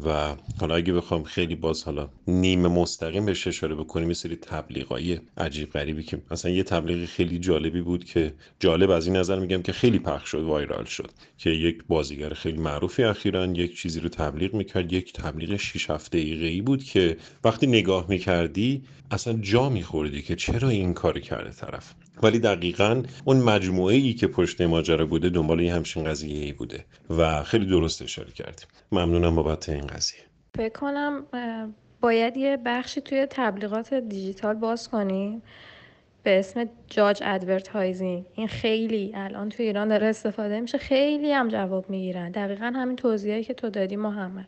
و حالا اگه بخوام خیلی باز حالا نیمه مستقیم بهش اشاره بکنیم یه سری تبلیغای عجیب غریبی که مثلا یه تبلیغ خیلی جالبی بود که جالب از این نظر میگم که خیلی پخش شد وایرال شد که یک بازیگر خیلی معروفی اخیرا یک چیزی رو تبلیغ می‌کرد. یک تبلیغ 6 هفته ای بود که وقتی نگاه می‌کردی اصلا جا میخوردی که چرا این کار کرده طرف. ولی دقیقا اون مجموعه ای که پشت ماجرا بوده دنبال همچین قضیه ای بوده و خیلی درست اشاره کردیم. ممنونم بابت این قضیه.
فکر کنم باید یه بخشی توی تبلیغات دیجیتال باز کنیم به اسم judge advertising. این خیلی الان توی ایران داره استفاده میشه. خیلی هم جواب می‌گیرن. دقیقا همین توضیحی که تو دادی محمد.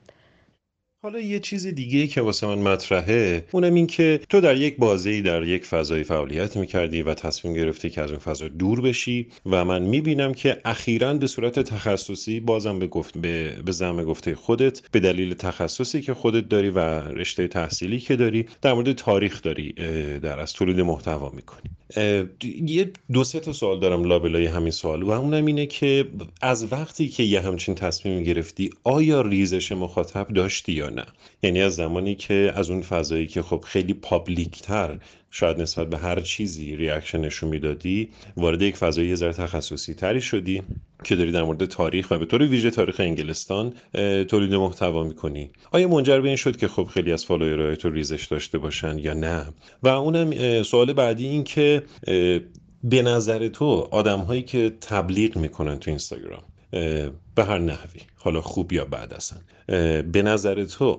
حالا یه چیز دیگه که واسه من مطرحه اونم این که تو در یک بازی در یک فضای فعالیت می‌کردی و تصمیم گرفتی که از اون فضا دور بشی و من می‌بینم که اخیرا به صورت تخصصی بازم به گفت به, به زم گفته خودت به دلیل تخصصی که خودت داری و رشته تحصیلی که داری در مورد تاریخ داری در از تولید محتوا می‌کنی. یه دو سه تا سوال دارم لابلای همین سوال. و اونم اینه که از وقتی که یه همچین تصمیم گرفتی آیا ریزش مخاطب داشتی یا نه؟ یعنی از زمانی که از اون فضایی که خب خیلی public تر شاید نسبت به هر چیزی reaction نشون می‌دادی وارد یک فضای یه ذره تخصصی تری شدی که داری در مورد تاریخ و به طور ویژه تاریخ انگلستان تولید محتوا می‌کنی. آیا منجر به این شد که خب خیلی از follower های تو ریزش داشته باشن یا نه؟ و اونم سوال بعدی این که به نظر تو آدم هایی که تبلیغ می‌کنن تو اینستاگرام به هر نحوی حالا خوب یا بد اصلا. به نظر تو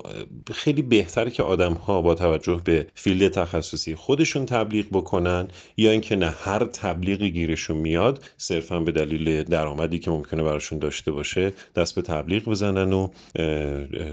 خیلی بهتر که آدم ها با توجه به فیلد تخصصی خودشون تبلیغ بکنن یا اینکه نه هر تبلیغی گیرشون میاد صرفا به دلیل درآمدی که ممکنه براشون داشته باشه دست به تبلیغ بزنن و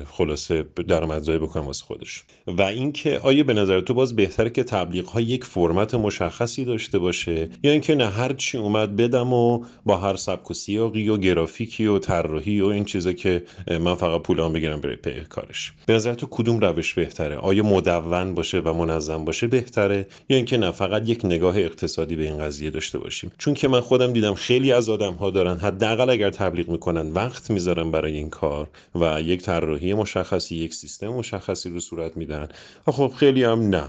خلاصه درآمدزایی بکنن واسه خودش. و اینکه آیا به نظر تو باز بهتره که تبلیغ ها یک فرمت مشخصی داشته باشه یا اینکه نه هر چی اومد بدم و با هر سبک و سیاقی و گرافیکی و طراحی و این چیزه که من فقط پولام بگیرم برای پی کارش. به نظر تو کدوم روش بهتره؟ آیا مدون باشه و منظم باشه بهتره؟ یا اینکه نه فقط یک نگاه اقتصادی به این قضیه داشته باشیم؟ چون که من خودم دیدم خیلی از آدم ها دارن حداقل اگر تبلیغ می‌کنن وقت می‌ذارن برای این کار و یک طراحی مشخصی یک سیستم مشخصی رو صورت میدن خب خیلی هم نه.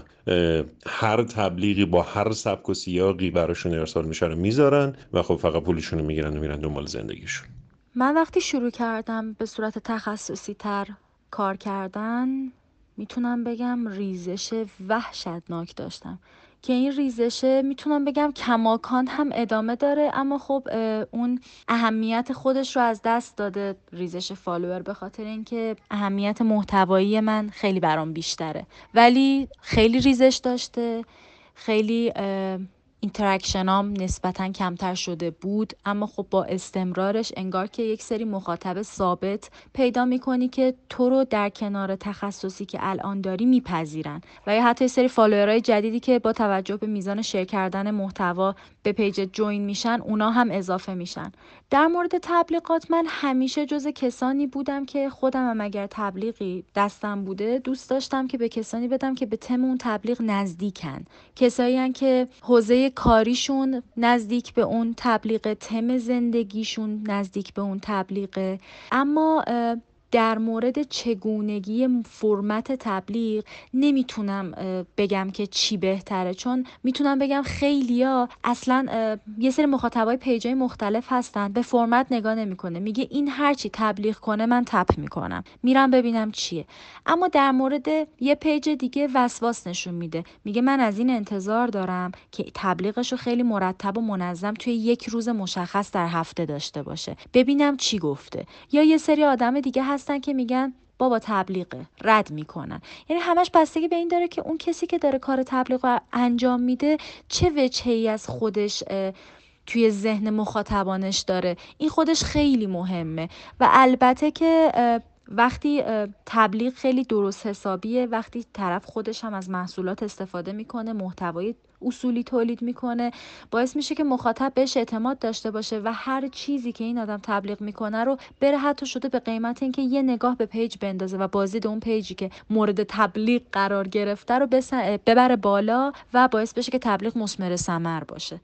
هر تبلیغی با هر سبک و سیاقی براشون ارسال میشه رو می‌ذارن و خب فقط پولشون رو می‌گیرن و میرن دنبال زندگیشون.
من وقتی شروع کردم به صورت تخصصی تر کار کردن می‌تونم بگم ریزش وحشتناک داشتم. که این ریزشه می‌تونم بگم کماکان هم ادامه داره اما خب اون اهمیت خودش رو از دست داده ریزش follower به خاطر اینکه اهمیت محتوایی من خیلی برام بیشتره. ولی خیلی ریزش داشته خیلی interaction ام نسبتا کمتر شده بود اما خب با استمرارش انگار که یک سری مخاطب ثابت پیدا می‌کنی که تو رو در کنار تخصصی که الان داری میپذیرن و یا حتی سری follower های جدیدی که با توجه به میزان share کردن محتوا به پیج جوین میشن اونا هم اضافه میشن. در مورد تبلیغات من همیشه جز کسانی بودم که خودم هم اگر تبلیغی دستم بوده دوست داشتم که به کسانی بدم که به تم اون تبلیغ نزدیکن. کسایی که حوزه کاریشون نزدیک به اون تبلیغ تم زندگیشون نزدیک به اون تبلیغه اما در مورد چگونگی فرمت تبلیغ نمی‌تونم بگم که چی بهتره. چون می‌تونم بگم خیلیا اصلا یه سری مخاطبای پیجای مختلف هستن به فرمت نگاه نمی‌کنه. میگه این هرچی تبلیغ کنه من تپ می‌کنم. میرم ببینم چیه. اما در مورد یه پیج دیگه وسواس نشون میده. میگه من از این انتظار دارم که تبلیغش رو خیلی مرتب و منظم توی یک روز مشخص در هفته داشته باشه. ببینم چی گفته. یا یه سری آدم دیگه هستن که میگن بابا تبلیغه رد می‌کنن. یعنی همش بستگی به این داره که اون کسی که داره کار تبلیغ رو انجام میده چه وجهه ای از خودش توی ذهن مخاطبانش داره. این خودش خیلی مهمه. و البته که وقتی تبلیغ خیلی درست حسابیه وقتی طرف خودش هم از محصولات استفاده می‌کنه محتوای اصولی تولید می‌کنه باعث میشه که مخاطب بهش اعتماد داشته باشه و هر چیزی که این آدم تبلیغ می‌کنه رو بره حتی شده به قیمت اینکه یه نگاه به page بندازه و بازدید اون page ی که مورد تبلیغ قرار گرفته رو ببره بالا و باعث بشه که تبلیغ مسمر ثمر باشه.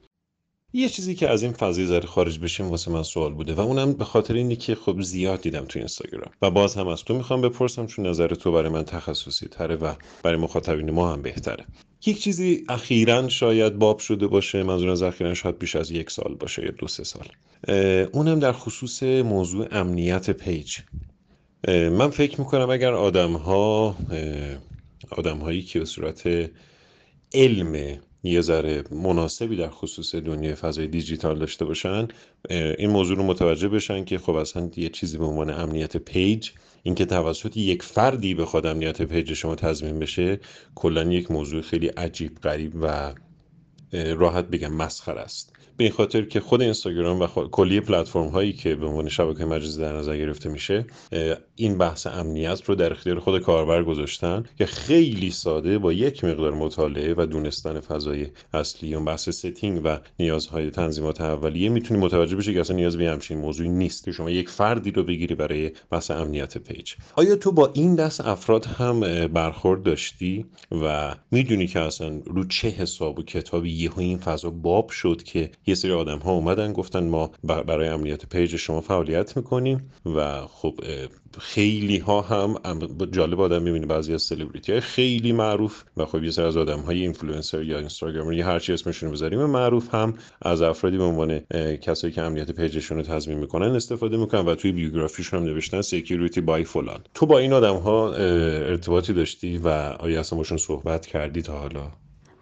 یه چیزی که از این فضای ذره خارج بشیم واسه من سوال بوده و اونم به خاطر اینه که خب زیاد دیدم تو اینستاگرام. و باز هم از تو می‌خوام بپرسم چون نظر تو برای من تخصصی تره و برای مخاطبین ما هم بهتره. یک چیزی اخیرا شاید باب شده باشه منظور از اخیرا شاید بیش از یک سال باشه یا دو سه سال. اونم در خصوص موضوع امنیت پیج. من فکر می‌کنم اگر آدم ها آدم هایی که به صورت علم یه ذره مناسبی در خصوص دنیای فضای دیجیتال داشته باشن این موضوع رو متوجه بشن که خب اصلا یه چیزی به عنوان امنیت page اینکه توسط یک فردی به خود امنیت page شما تضمین بشه کلا یک موضوع خیلی عجیب غریب و راحت بگم مسخر است. به خاطر که خود اینستاگرام و کلی پلتفرم هایی که به عنوان شبکه مجازی در نظر گرفته میشه این بحث امنیت رو در اختیار خود کاربر گذاشتن که خیلی ساده با یک مقدار مطالعه و دونستن فضای اصلی اون بحث setting و نیازهای تنظیمات اولیه می‌تونی متوجه بشی که اصلا نیاز به همچین موضوعی نیست. شما یک فردی رو بگیری برای بحث امنیت page. آیا تو با این دست افراد هم برخورد داشتی و می‌دونی که اصلا رو چه حساب و کتابی یهو این فضا باب شد که یه سری آدم ها اومدن گفتن ما برای امنیت page شما فعالیت می‌کنیم و خب خیلی ها هم جالب آدم می‌بینی بعضی از سلبریتی های خیلی معروف و خب یه سری از آدم های اینفلوئنسر یا Instagrammer یا هر چی اسمشون بذاریم معروف هم از افرادی به عنوان کسایی که امنیت پیجشون رو تضمین می‌کنن استفاده می‌کنن و توی بیوگرافیشون هم نوشتن security by فلان. تو با این آدم ها ارتباطی داشتی و آیا اصلا باشون صحبت کردی تا حالا؟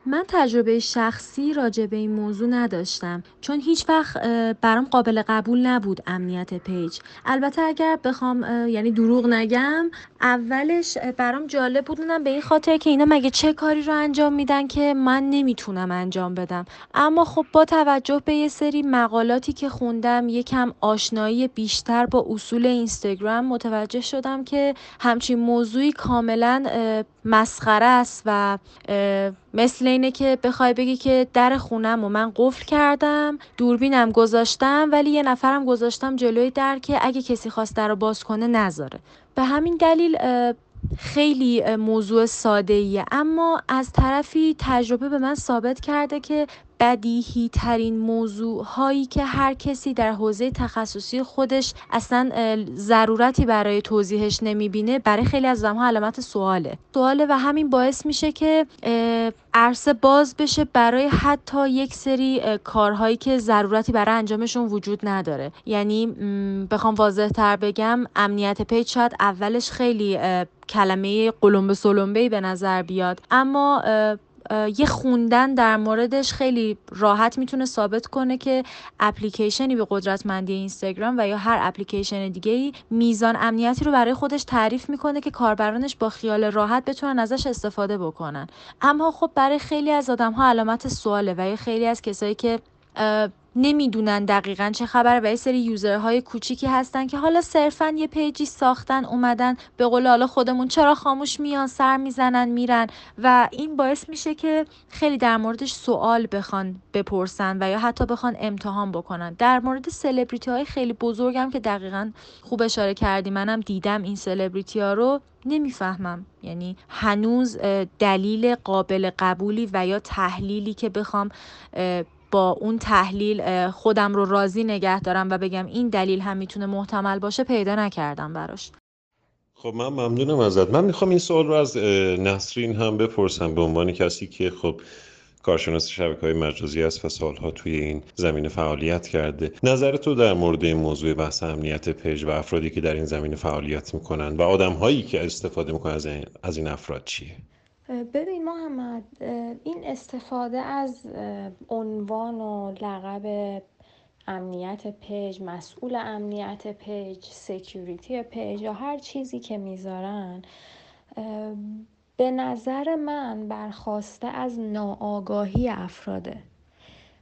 من تجربه شخصی راجع به این موضوع نداشتم چون هیچ وقت برام قابل قبول نبود امنیت پیج. البته اگر بخوام یعنی دروغ نگم اولش برام جالب بودنم به این خاطر که اینا مگه چه کاری رو انجام میدن که من نمی‌تونم انجام بدم. اما خب با توجه به یه سری مقالاتی که خوندم یکم آشنایی بیشتر با اصول اینستاگرام متوجه شدم که همچین موضوعی کاملا مسخره است و مثل اینه که بخوای بگی که در خونم و من قفل کردم دوربینم گذاشتم ولی یه نفرم گذاشتم جلوی در که اگه کسی خواست در رو باز کنه نذاره. به همین دلیل خیلی موضوع ساده ایه اما از طرفی تجربه به من ثابت کرده که بدیهی ترین موضوع هایی که هر کسی در حوزه تخصصی خودش اصلا ضرورتی برای توضیحش نمی‌بینه برای خیلی از ها علامت سواله. سواله و همین باعث میشه که عرصه باز بشه برای حتی یک سری کارهایی که ضرورتی برای انجامشون وجود نداره. یعنی بخوام واضح تر بگم امنیت پیج شاید اولش خیلی کلمه قلمبه سلمبه به نظر بیاد. اما یه خوندن در موردش خیلی راحت می‌تونه ثابت کنه که اپلیکیشنی به قدرتمندی اینستاگرام و یا هر اپلیکیشن دیگه ای میزان امنیتی رو برای خودش تعریف می‌کنه که کاربرانش با خیال راحت بتونن ازش استفاده بکنن. اما خب برای خیلی از آدم ها علامت سواله و یا خیلی از کسایی که نمی‌دونن دقیقا چه خبره و یه سری یوزرهای کوچیکی هستن که حالا صرفا یه پیجی ساختن اومدن به قول حالا خودمون چرا خاموش میان سر می‌زنن میرن و این باعث میشه که خیلی در موردش سوال بخوان بپرسن و یا حتی بخوان امتحان بکنن. در مورد سلبریتی های خیلی بزرگم که دقیقا خوب اشاره کردی منم دیدم این سلبریتی ها رو نمی‌فهمم. یعنی هنوز دلیل قابل قبولی و یا تحلیلی که بخوام با اون تحلیل خودم رو راضی نگه دارم و بگم این دلیل هم می‌تونه محتمل باشه پیدا نکردم براش.
خب من ممنونم ازت. من می‌خوام این سوال رو از نسرین هم بپرسم به عنوان کسی که خب کارشناس شبکه های مجازی است و سالها توی این زمینه فعالیت کرده. نظر تو در مورد این موضوع بحث امنیت پیج و افرادی که در این زمینه فعالیت می‌کنن و آدم هایی که استفاده می‌کنن از این افراد چیه؟
ببین محمد این استفاده از عنوان و لقب امنیت پیج مسئول امنیت پیج security پیج یا هر چیزی که می‌ذارن به نظر من برخاسته از ناآگاهی افراده.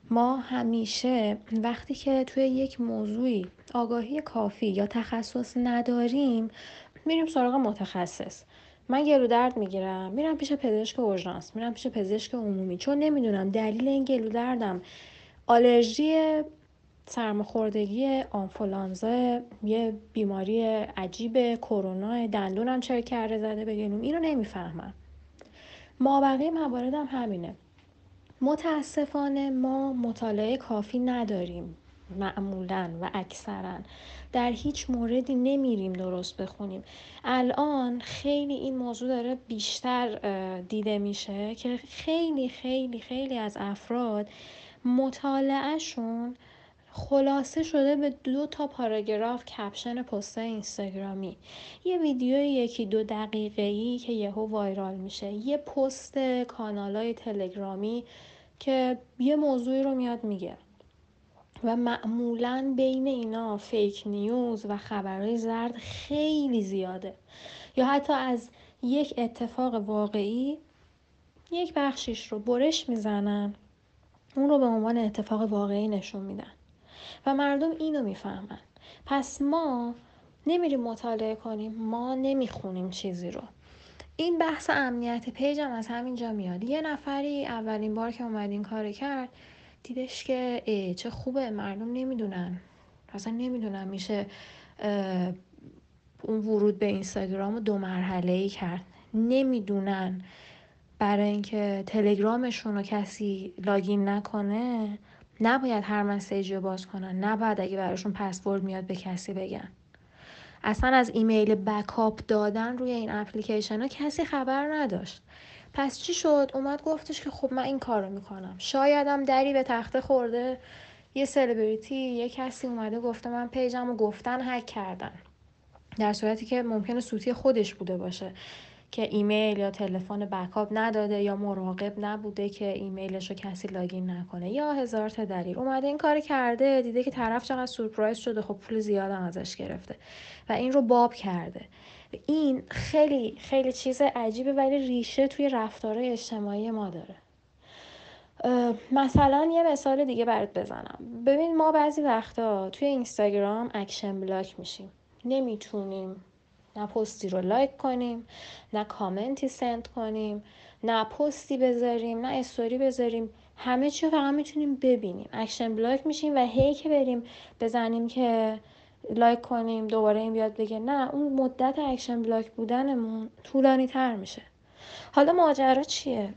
ما همیشه وقتی که توی یک موضوعی آگاهی کافی یا تخصص نداریم میریم سراغ متخصص. من گلو درد می‌گیرم. میرم پیش پزشک اورژانس. میرم پیش پزشک عمومی. چون نمی‌دونم دلیل این گلو دردم آلرژی سرماخوردگی آنفولانزا یه بیماری عجیب کرونا دندونم چه کرده زده بگیم اینو نمی‌فهمم. ما بقیه مواردم همینه. متاسفانه ما مطالعه کافی نداریم. معمولا و اکثرا. در هیچ موردی نمیریم درست بخونیم. الان خیلی این موضوع داره بیشتر دیده میشه که خیلی خیلی خیلی از افراد مطالعهشون خلاصه شده به دو تا پاراگراف کپشن پست اینستاگرامی. یه ویدیو یکی دو دقیقه ای که یهو وایرال میشه. یه پست کانال های تلگرامی که یه موضوعی رو میاد میگه. و معمولا بین اینا فیک نیوز و خبرهای زرد خیلی زیاده. یا حتی از یک اتفاق واقعی یک بخشیش رو برش می‌زنن اون رو به عنوان اتفاق واقعی نشون میدن و مردم اینو می‌فهمن. پس ما نمیریم مطالعه کنیم ما نمی‌خونیم چیزی رو. این بحث امنیت پیجم از همینجا میاد. یه نفری اولین بار که اومد این کار کرد دیدش که چه خوبه مردم نمی‌دونن. اصلا نمی‌دونن میشه اون ورود به اینستاگرام دو مرحله ای کرد. نمی‌دونن. برای اینکه تلگرامشون رو کسی لاگین نکنه نباید هر مسیجی رو باز کنن. نباید اگه براشون پسورد میاد به کسی بگن. اصلا از ایمیل backup دادن روی این اپلیکیشن ها کسی خبر نداشت. پس چی شد؟ اومد گفتش که خب من این کار رو می‌کنم. شایدم دری به تخته خورده. یه سلبریتی یه کسی اومده گفته من پیجم رو گرفتن هک کردن. در صورتی که ممکنه سوتی خودش بوده باشه که ایمیل یا تلفن backup نداده یا مراقب نبوده که ایمیلش رو کسی login نکنه. یا هزار تا دلیل. اومده این کار کرده دیده که طرف چقدر سورپرایز شده خب پول زیادم ازش گرفته. و این رو باب کرده. این خیلی خیلی چیز عجیبه ولی ریشه توی رفتارهای اجتماعی ما داره. مثلا یه مثال دیگه برات بزنم. ببین ما بعضی وقتا توی اینستاگرام action block میشیم. نمی‌تونیم نه پستی رو لایک کنیم نه کامنتی send کنیم نه پستی بذاریم نه استوری بذاریم. همه چی فقط می‌تونیم ببینیم. action block میشیم و هی که بریم بزنیم که لایک کنیم دوباره این بیاد بگه. نه اون مدت action block بودنمون طولانی تر میشه. حالا ماجرا چیه؟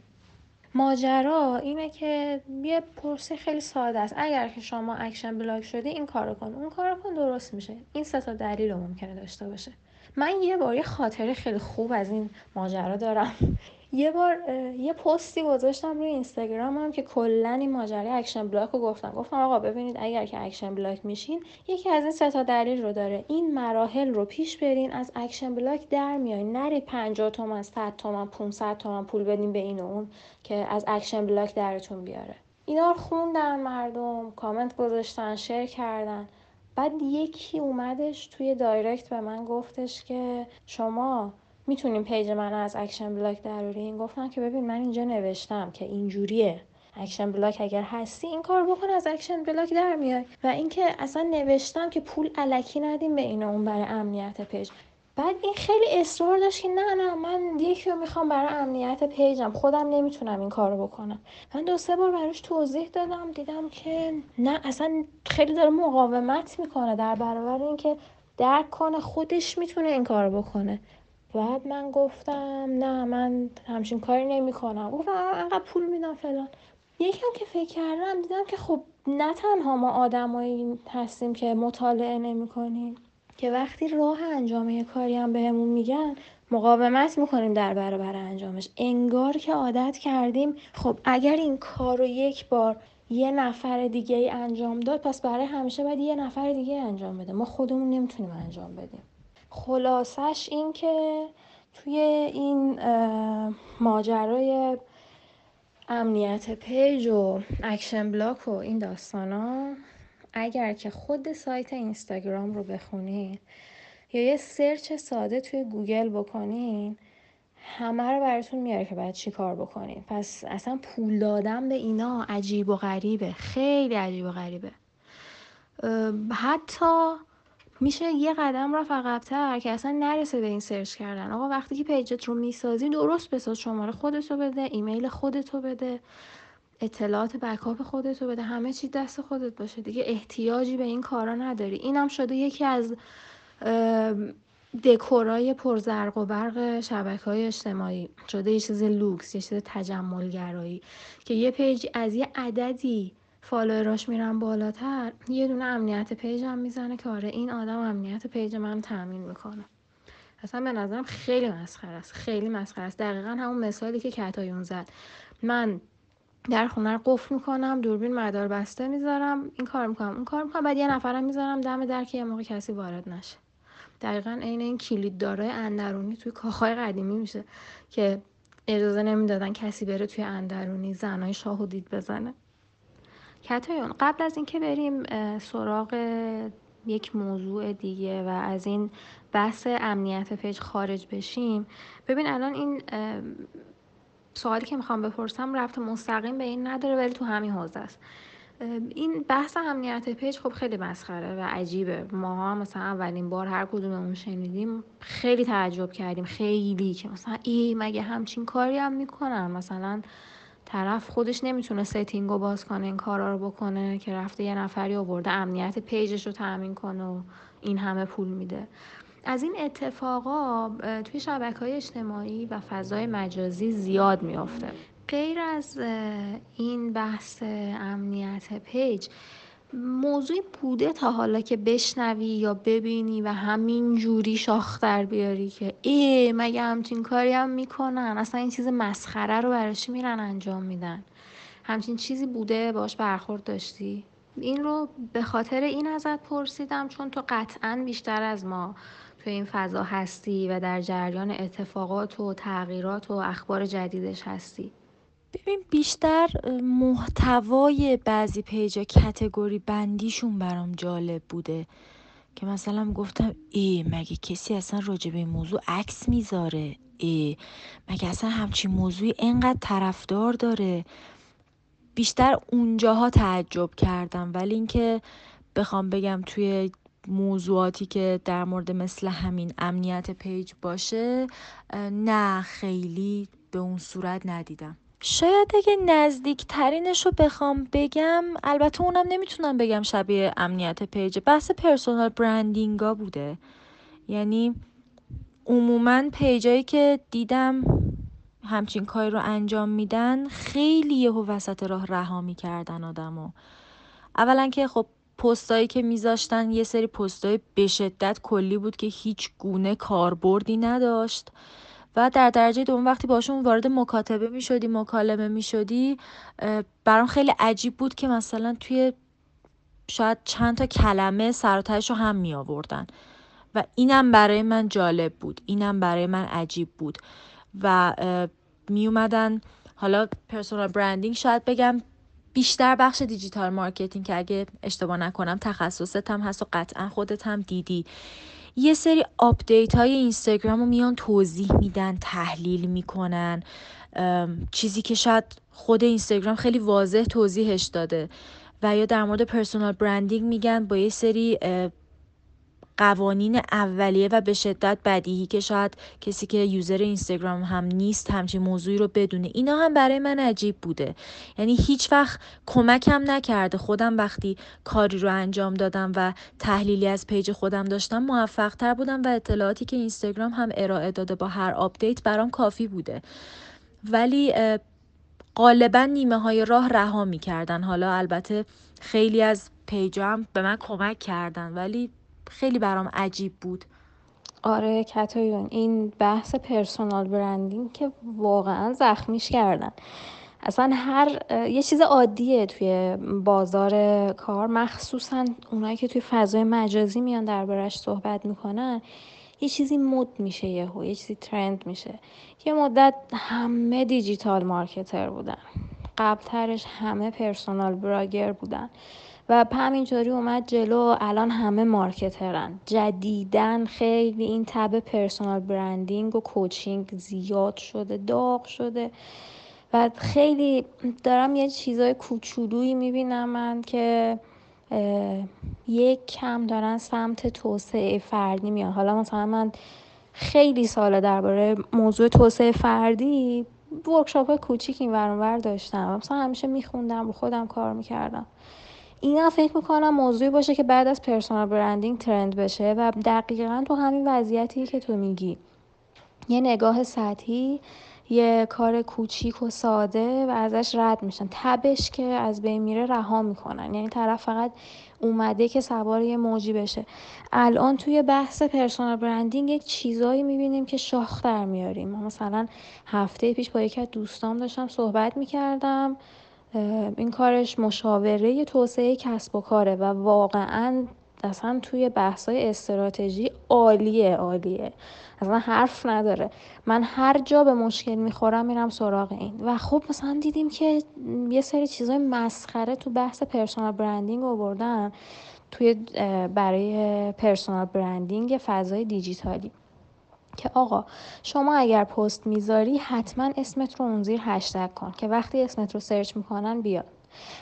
ماجرا اینه که یه پروسه خیلی ساده است. اگر که شما action block شدی این کارو کن. اون کارو کن درست میشه. این سه تا دلیل رو ممکنه داشته باشه. من یه بار یه خاطره خیلی خوب از این ماجرا دارم. یه بار یه پستی گذاشتم روی اینستاگرامم که کلا این ماجرای action block رو گفتم. گفتم آقا ببینید اگر که action block میشین یکی از این سه تا دلیل رو داره. این مراحل رو پیش برین از action block در میایین. نری 50 تومن 100 تومن 500 تومن پول بدین به این و اون که از action block درتون بیاره. اینا رو خوندن مردم کامنت گذاشتن share کردن. بعد یکی اومدش توی دایرکت به من گفتش که شما می‌تونیم پیج من از action block درارین گفتم که ببین من اینجا نوشتم که اینجوریه. action block اگر هستی این کار بکن از action block در میای و اینکه اصلا نوشتم که پول الکی ندیم به این اون برای امنیت پیج. بعد این خیلی اصرار داشت که نه نه من یکی رو می‌خوام برای امنیت پیجم. خودم نمی‌تونم این کارو بکنم. من دو سه بار براش توضیح دادم دیدم که نه اصلا خیلی داره مقاومت می‌کنه در برابر اینکه درک کنه خودش می‌تونه این کارو بکنه. بعد من گفتم نه من همچین کاری نمی کنم گفتم انقدر پول میدم فلان. یکم که فکر کردم دیدم که خب نه تنها ما آدمایی هستیم که مطالعه نمی کنیم که وقتی راه انجام یه کاری هم بهمون میگن مقاومت می‌کنیم در برابر انجامش. انگار که عادت کردیم خب اگر این کار رو یک بار یه نفر دیگه ای انجام داد پس برای همیشه باید یه نفر دیگه انجام بده. ما خودمون نمی‌تونیم انجام بدیم. خلاصش این که توی این ماجرای امنیت پیج و action block و این داستان ها اگر که خود سایت اینستاگرام رو بخونین یا یه search ساده توی گوگل بکنین همه رو براتون میاره که باید چی کار بکنین. پس اصلا پول دادن به اینا عجیب و غریبه. خیلی عجیب و غریبه. حتی میشه یه قدم رفت عقبتر که اصلا نرسه به این search کردن. آقا وقتی که پیجت رو می‌سازی درست بساز شماره خودتو بده ایمیل خودتو بده اطلاعات backup خودتو بده همه چی دست خودت باشه. دیگه احتیاجی به این کارا نداری. اینم شده یکی از دکورای پرزرق و برق شبکه های اجتماعی. شده یه چیز لوکس یه چیز تجملگرایی که یه پیج از یه عددی follower اش میرن بالاتر یه دونه امنیت پیجم می‌زنه که آره این آدم امنیت پیج من تامین می‌کنه. اصلا به نظرم خیلی مسخره است خیلی مسخره است. دقیقا همون مثالی که کتایون زد. من در خونه رو قفل می‌کنم دوربین مدار بسته می‌ذارم این کار می‌کنم اون کار می‌کنم بعد یه نفرم می‌ذارم دم در که یه موقع کسی وارد نشه. دقیقا عین این کلید دارای اندرونی توی کاخهای قدیمی میشه که اجازه نمی‌دادن کسی بره توی اندرونی زنای شاهو دید بزنه. کتایون قبل از اینکه بریم سراغ یک موضوع دیگه و از این بحث امنیت پیج خارج بشیم ببین الان این سوالی که می‌خوام بپرسم ربط مستقیم به این نداره ولی تو همین حوزه است. این بحث امنیت پیج خب خیلی مسخره و عجیبه. ما هم مثلا اولین بار هر کدوممون شنیدیم خیلی تعجب کردیم. خیلی که مثلا ای مگه همچین کاری هم می‌کنن؟ مثلا طرف خودش نمی‌تونه setting رو باز کنه این کارا رو بکنه که رفته یه نفری آورده امنیت پیجش رو تامین کنه و این همه پول میده. از این اتفاقا توی شبکه های اجتماعی و فضای مجازی زیاد میافته. غیر از این بحث امنیت پیج موضوعی بوده تا حالا که بشنوی یا ببینی و همین جوری شاخ در بیاری که ای مگه همچین کاری هم می‌کنن؟ اصلا این چیز مسخره رو برا چی میرن انجام میدن؟ همچین چیزی بوده؟ باش برخورد داشتی؟ این رو به خاطر این ازت پرسیدم چون تو قطعا بیشتر از ما تو این فضا هستی و در جریان اتفاقات و تغییرات و اخبار جدیدش هستی.
ببین بیشتر محتوای بعضی پیجا کتگوری بندیشون برام جالب بوده. که مثلا گفتم ای مگه کسی اصلا راجع به این موضوع عکس می‌ذاره؟ ای مگه اصلا همچین موضوعی انقدر طرفدار داره؟ بیشتر اونجاها تعجب کردم. ولی اینکه بخوام بگم توی موضوعاتی که در مورد مثل همین امنیت page باشه نه خیلی به اون صورت ندیدم. شاید اگه نزدیکترینش رو بخوام بگم البته اونم نمی‌تونم بگم شبیه امنیت page بحث personal branding ا بوده. یعنی عموما پیجایی که دیدم همچین کاری رو انجام میدن خیلی یهو وسط راه رها می‌کردن آدمو. اولا که خب پستایی که میذاشتن یه سری پستای به شدت کلی بود که هیچ گونه کاربردی نداشت. و در درجه دوم وقتی باشون وارد مکاتبه می شدی مکالمه می شدی برام خیلی عجیب بود که مثلا توی شاید چند تا کلمه سراتش رو هم می آوردن و اینم برای من جالب بود اینم برای من عجیب بود. و می اومدن حالا personal branding شاید بگم بیشتر بخش digital marketing که اگه اشتباه نکنم تخصصت هم هست و قطعا خودت هم دیدی. یه سری update های اینستاگرام رو میان توضیح میدن تحلیل می‌کنن. چیزی که شاید خود اینستاگرام خیلی واضح توضیحش داده و یا در مورد personal branding میگن با یه سری قوانین اولیه و به شدت بدیهی که شاید کسی که user اینستاگرام هم نیست همچین موضوعی رو بدونه. اینا هم برای من عجیب بوده. یعنی هیچ وقت کمکم نکرده. خودم وقتی کاری رو انجام دادم و تحلیلی از page خودم داشتم موفق تر بودم و اطلاعاتی که اینستاگرام هم ارائه داده با هر update برام کافی بوده. ولی غالبا نیمه های راه رها می‌کردن. حالا البته خیلی از پیجام به من کمک کردن. ولی خیلی برام عجیب بود.
آره کتایون این بحث پرسونال برندینگ که واقعا زخمیش کردن. اصلا هر یه چیز عادیه توی بازار کار. مخصوصا اونایی که توی فضای مجازی میان دربارش صحبت می‌کنن یه چیزی مد میشه یهو یه چیزی trend میشه. یه مدت همه digital marketer بودن. قبلترش همه personal blogger بودن. و همینطوری اومد جلو الان همه marketer ن. جدیدا خیلی این تب personal branding و coaching زیاد شده داغ شده. و خیلی دارم یه چیزای کوچولویی می‌بینم من که یک کم دارن سمت توسعه فردی میان. حالا مثلا من خیلی ساله درباره موضوع توسعه فردی ورکشاپ های کوچیک این ور داشتم. مثلا همیشه میخوندم و خودم کار می‌کردم. اینا فکر می‌کنم موضوعی باشه که بعد از پرسونال برندینگ ترند بشه و دقیقا تو همین وضعیتی که تو میگی. یه نگاه سطحی یه کار کوچیک و ساده و ازش رد میشن. تبش که از بین میره رها می‌کنن. یعنی طرف فقط اومده که سوار یه موجی بشه. الان توی بحث پرسونال برندینگ یک چیزایی می‌بینیم که شاخ در میاریم. مثلا هفته پیش با یکی از دوستام داشتم صحبت می‌کردم. این کارش مشاوره توسعه کسب و کاره و واقعا اصلا توی بحثای استراتژی عالیه عالیه. اصلا حرف نداره. من هر جا به مشکل می‌خورم میرم سراغ این. و خب مثلا دیدیم که یه سری چیزای مسخره تو بحث personal branding آوردن توی برای personal branding فضای دیجیتالی. که آقا شما اگر پست می‌ذاری حتما اسمت رو اون زیر هشتگ کن که وقتی اسمت رو search می‌کنن بیاد.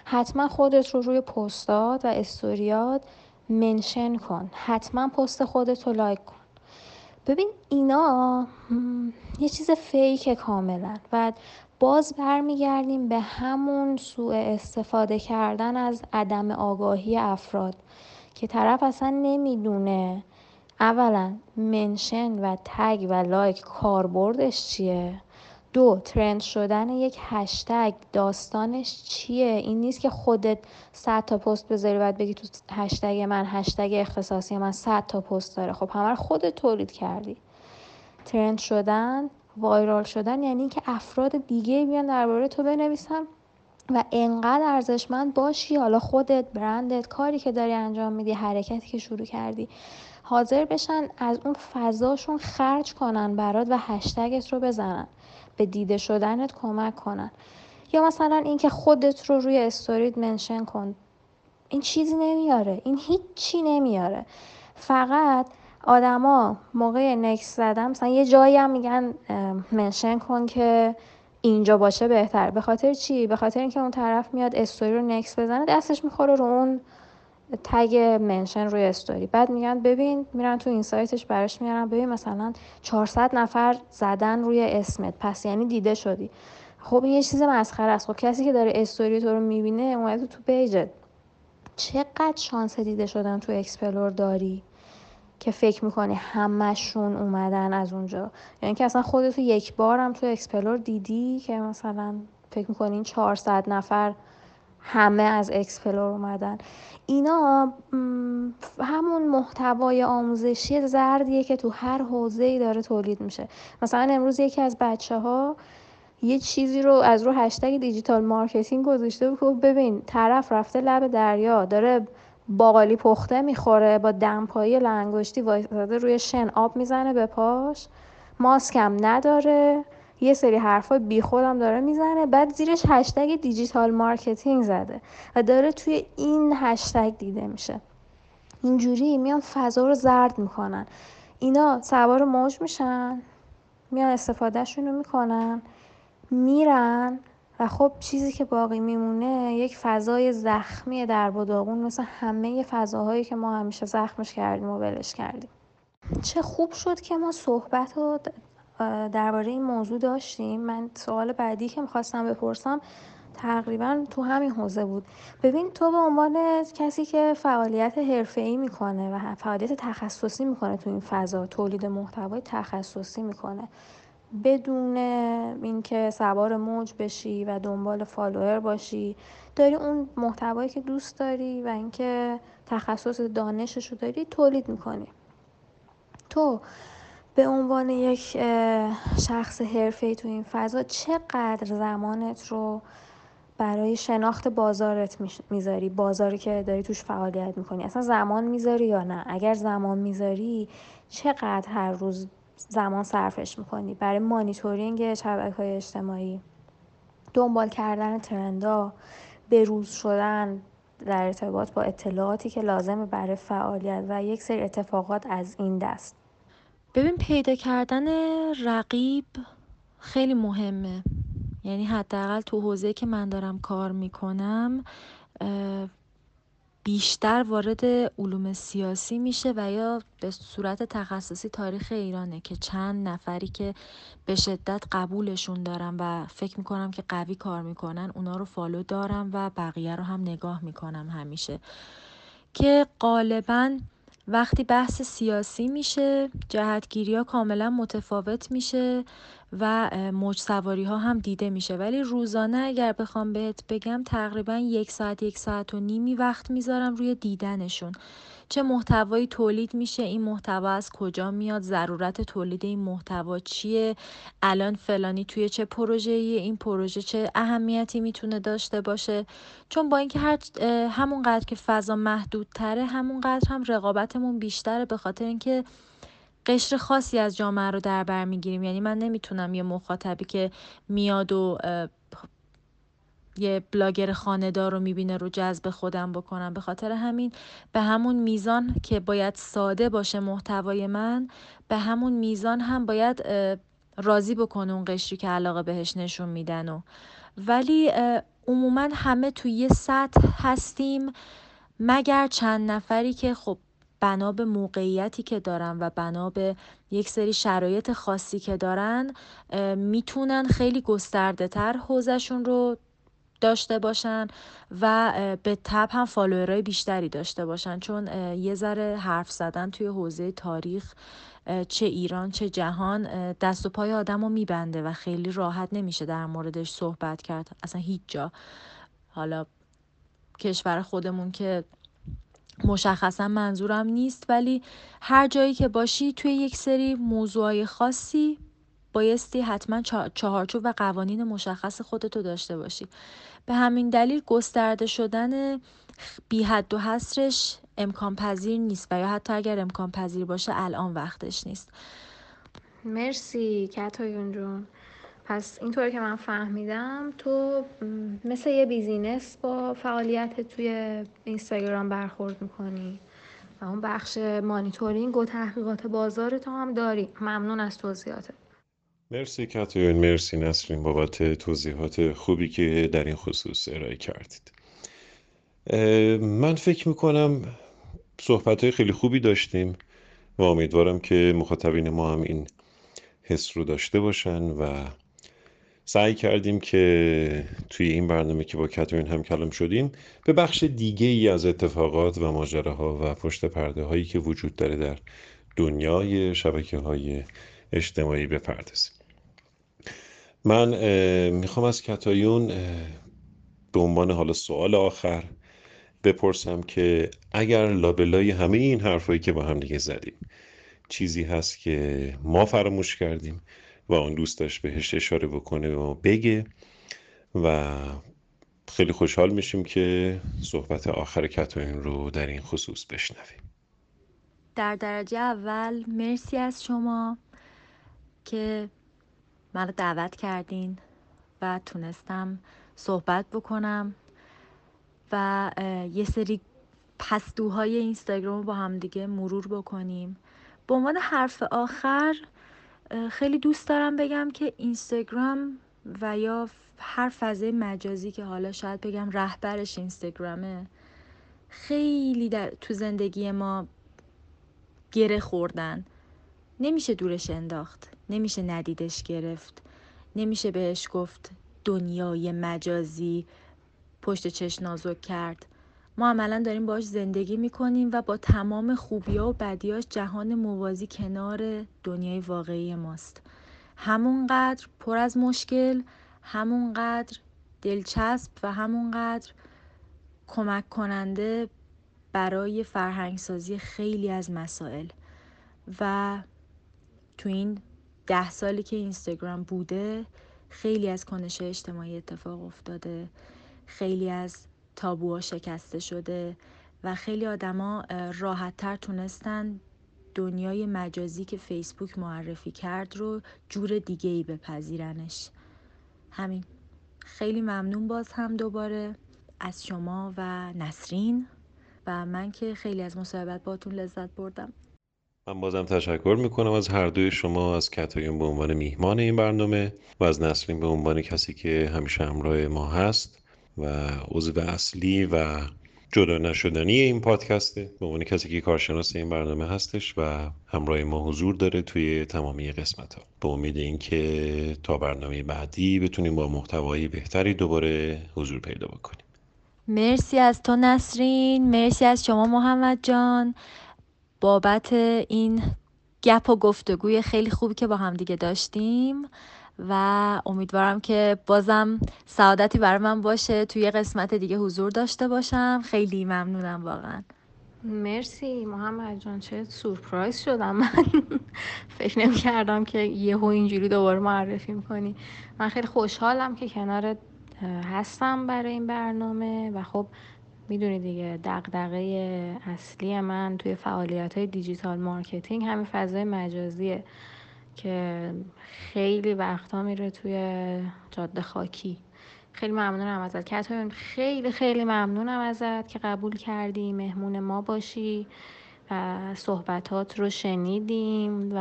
حتما خودت رو روی پستات و استوریات mention کن. حتما پست خودت رو لایک کن. ببین اینا یه چیز فیک کاملا. و باز برمیگردیم به همون سوء استفاده کردن از عدم آگاهی افراد که طرف اصلا نمی‌دونه اولا منشن و تگ و لایک کاربردش چیه؟ دو ترند شدن یک هشتگ داستانش چیه؟ این نیست که خودت صد تا پست بذاری بعد بگی تو هشتگ من هشتگ اختصاصی من صد تا پست داره. خب همه خودت تولید کردی. ترند شدن وایرال شدن یعنی که افراد دیگه بیان درباره تو بنویسن و انقدر ارزشمند باشی. حالا خودت برندت کاری که داری انجام میدی حرکتی که شروع کردی. حاضر بشن از اون فضاشون خرج کنن برات و هشتگت رو بزنن. به دیده شدنت کمک کنن. یا مثلا اینکه خودت رو روی استوریت منشن کن. این چیزی نمیاره. این هیچی نمیاره. فقط آدما موقع نکس زدن مثلا یه جایی هم میگن منشن کن که اینجا باشه بهتر. به خاطر چی؟ به خاطر اینکه اون طرف میاد استوری رو نکس بزنه دستش می‌خوره رو اون تگ منشن روی استوری. بعد میگن ببین میرن تو این سایتش براش میارن. ببین مثلا 400 نفر زدن روی اسمت. پس یعنی دیده شدی. خب این یه چیز مسخره است. خب کسی که داره استوری تو رو می‌بینه اومده تو پیجت. چقدر شانس دیده شدن تو explore داری که فکر می‌کنی همهشون اومدن از اونجا؟ یعنی که اصلا خودتو یک بارم تو explore دیدی که مثلا فکر می‌کنی این 400 نفر همه از explore اومدن. اینا همون محتوای آموزشی زردیه که تو هر حوزه داره تولید میشه. مثلا امروز یکی از بچه ها یه چیزی رو از رو هشتگ digital marketing گذاشته بود ببین طرف رفته لب دریا داره باقالی پخته می‌خوره با دمپایی لاانگشتی وایساده روی شن آب می‌زنه به پاش. ماسکم نداره. یه سری حرفای بی خودم داره می‌زنه بعد زیرش هشتگ digital marketing زده و داره توی این هشتگ دیده میشه. اینجوری میان فضا رو زرد می‌کنن. اینا سوار موج میشن میان استفادهشون رو می‌کنن میرن و خب چیزی که باقی میمونه یک فضای زخمی در داغون مثل همه فضاهایی که ما همیشه زخمش کردیم و ولش کردیم. چه خوب شد که ما صحبت رو درباره این موضوع داشتیم. من سوال بعدی که می‌خواستم بپرسم تقریبا تو همین حوزه بود. ببین تو به عنوان کسی که فعالیت حرفه‌ای می‌کنه و فعالیت تخصصی می‌کنه تو این فضا تولید محتوای تخصصی می‌کنه بدون اینکه سوار موج بشی و دنبال فالوور باشی داری اون محتوایی که دوست داری و اینکه تخصص دانشش رو داری تولید می‌کنی. تو به عنوان یک شخص حرفه تو این فضا چقدر زمانت رو برای شناخت بازارت می‌ذاری؟ بازاری که داری توش فعالیت می‌کنی. اصلا زمان می‌ذاری یا نه؟ اگر زمان می‌ذاری چقدر هر روز زمان صرفش می‌کنی؟ برای مانیتورینگ شبکه های اجتماعی. دنبال کردن ترندا روز شدن در ارتباط با اطلاعاتی که لازمه برای فعالیت و یک سری اتفاقات از این دست.
ببین پیدا کردن رقیب خیلی مهمه. یعنی حداقل تو حوزه که من دارم کار می‌کنم بیشتر وارد علوم سیاسی میشه و یا به صورت تخصصی تاریخ ایرانه که چند نفری که به شدت قبولشون دارم و فکر می‌کنم که قوی کار می‌کنن اونا رو فالو دارم و بقیه رو هم نگاه می‌کنم همیشه. که غالبا وقتی بحث سیاسی میشه جهتگیری ها کاملا متفاوت میشه و موج سواری ها هم دیده میشه. ولی روزانه اگر بخوام بهت بگم تقریبا یک ساعت یک ساعت و نیمی وقت می‌ذارم روی دیدنشون. چه محتوایی تولید میشه این محتوا از کجا میاد ضرورت تولید این محتوا چیه الان فلانی توی چه پروژه این پروژه چه اهمیتی می‌تونه داشته باشه. چون با اینکه هر همونقدر که فضا محدودتره همونقدر هم رقابتمون بیشتره به خاطر اینکه قشر خاصی از جامعه رو در بر می‌گیریم. یعنی من نمی‌تونم یه مخاطبی که میاد و یه بلاگر خاندار رو می‌بینه رو جذب خودم بکنم. به خاطر همین به همون میزان که باید ساده باشه محتوای من به همون میزان هم باید راضی بکنه اون قشری که علاقه بهش نشون میدن و. ولی عموما همه توی یه سطح هستیم مگر چند نفری که خب بنا به موقعیتی که دارن و بنا به یک سری شرایط خاصی که دارن می‌تونن خیلی گسترده تر حوزشون رو داشته باشن و به تب هم فالوورای بیشتری داشته باشن. چون یه ذره حرف زدن توی حوزه تاریخ چه ایران چه جهان دست و پای آدم رو میبنده و خیلی راحت نمیشه در موردش صحبت کرد. اصلا هیچ جا. حالا کشور خودمون که مشخصا منظورم نیست ولی هر جایی که باشی توی یک سری موضوعای خاصی بایستی حتما چهارچوب و قوانین مشخص خودتو داشته باشی. به همین دلیل گسترده شدن بی حد و حصرش امکان پذیر نیست و یا حتی اگر امکان پذیر باشه الان وقتش نیست.
مرسی کتایون جون. پس اینطور که من فهمیدم تو مثل یه business با فعالیت توی اینستاگرام برخورد می‌کنی و اون بخش مانیتورینگ و تحقیقات بازار تو هم داری. ممنون از توضیحاتت.
مرسی کاتوین مرسی نسرین بابت توضیحات خوبی که در این خصوص ارائه کردید. من فکر می‌کنم صحبت خیلی خوبی داشتیم و امیدوارم که مخاطبین ما هم این حس رو داشته باشن و سعی کردیم که توی این برنامه که با کتوین هم کلام شدیم به بخش دیگه ای از اتفاقات و ماجراها و پشت پرده هایی که وجود داره در دنیای شبکه های اجتماعی بپردازیم. من می‌خوام از کتایون به عنوان حالا سوال آخر بپرسم که اگر لابلای همه این حرفایی که با هم دیگه زدیم چیزی هست که ما فراموش کردیم و اون دوست داشت بهش اشاره بکنه و بگه و خیلی خوشحال میشیم که صحبت آخر کتوین رو در این خصوص بشنویم.
در درجه اول مرسی از شما که منو دعوت کردین و تونستم صحبت بکنم و یه سری پستوهای اینستاگرام رو با هم دیگه مرور بکنیم. به عنوان حرف آخر خیلی دوست دارم بگم که اینستاگرام و یا هر فضای مجازی که حالا شاید بگم رهبرش اینستاگرامه خیلی در تو زندگی ما گره خوردن. نمیشه دورش انداخت. نمیشه ندیدش گرفت. نمیشه بهش گفت دنیای مجازی. پشت چش نازک کرد. ما عملا داریم باش زندگی می‌کنیم و با تمام خوبی ها و بدیاش جهان موازی کنار دنیای واقعی ماست. همونقدر پر از مشکل همونقدر دلچسب و همونقدر کمک کننده برای فرهنگسازی خیلی از مسائل. و تو این ده سالی که اینستاگرام بوده خیلی از کنش اجتماعی اتفاق افتاده خیلی از تابوها شکسته شده و خیلی آدما راحتتر تونستن دنیای مجازی که فیسبوک معرفی کرد رو جور دیگه ای بپذیرنش. همین. خیلی ممنون باز هم دوباره از شما و نسرین و من که خیلی از مصاحبت باتون لذت بردم.
من بازم تشکر می‌کنم از هر دوی شما از کتایون به عنوان میهمان این برنامه و از نسرین به عنوان کسی که همیشه همراه ما هست و عضو اصلی و جدا نشدنی این پادکسته به عنوان کسی که کارشناس این برنامه هستش و همراه ما حضور داره توی تمامی قسمت ها به امید اینکه تا برنامه بعدی بتونیم با محتوایی بهتری دوباره حضور پیدا بکنیم.
مرسی از تو نسرین مرسی از شما محمد جان. بابت این گپ و گفتگوی خیلی خوبی که با هم دیگه داشتیم و امیدوارم که بازم سعادتی برای من باشه توی قسمت دیگه حضور داشته باشم. خیلی ممنونم واقعا.
مرسی. محمد جان چه سورپرایز شدم من. فکر نمی کردم که یهو اینجوری دوباره معرفی می‌کنی. من خیلی خوشحالم که کنارت هستم برای این برنامه و خب می‌دونی دیگه دغدغه اصلی من توی فعالیت های digital marketing همین فضای مجازیه که خیلی وقتا میره توی جاده خاکی. خیلی ممنونم ازت. کتایون خیلی خیلی ممنونم ازت که قبول کردی. مهمون ما باشی. و صحبتات رو شنیدیم و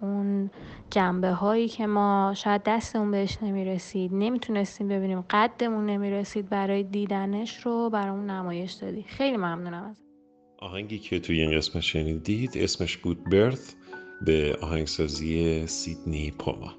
اون جنبه هایی که ما شاید دستمون بهش نمی‌رسید نمی‌تونستیم ببینیم قدمون نمی‌رسید برای دیدنش رو برامون نمایش دادی. خیلی ممنونم ازت.
آهنگی که توی این قسمت شنیدید اسمش بود برث به آهنگسازی سیدنی پوما.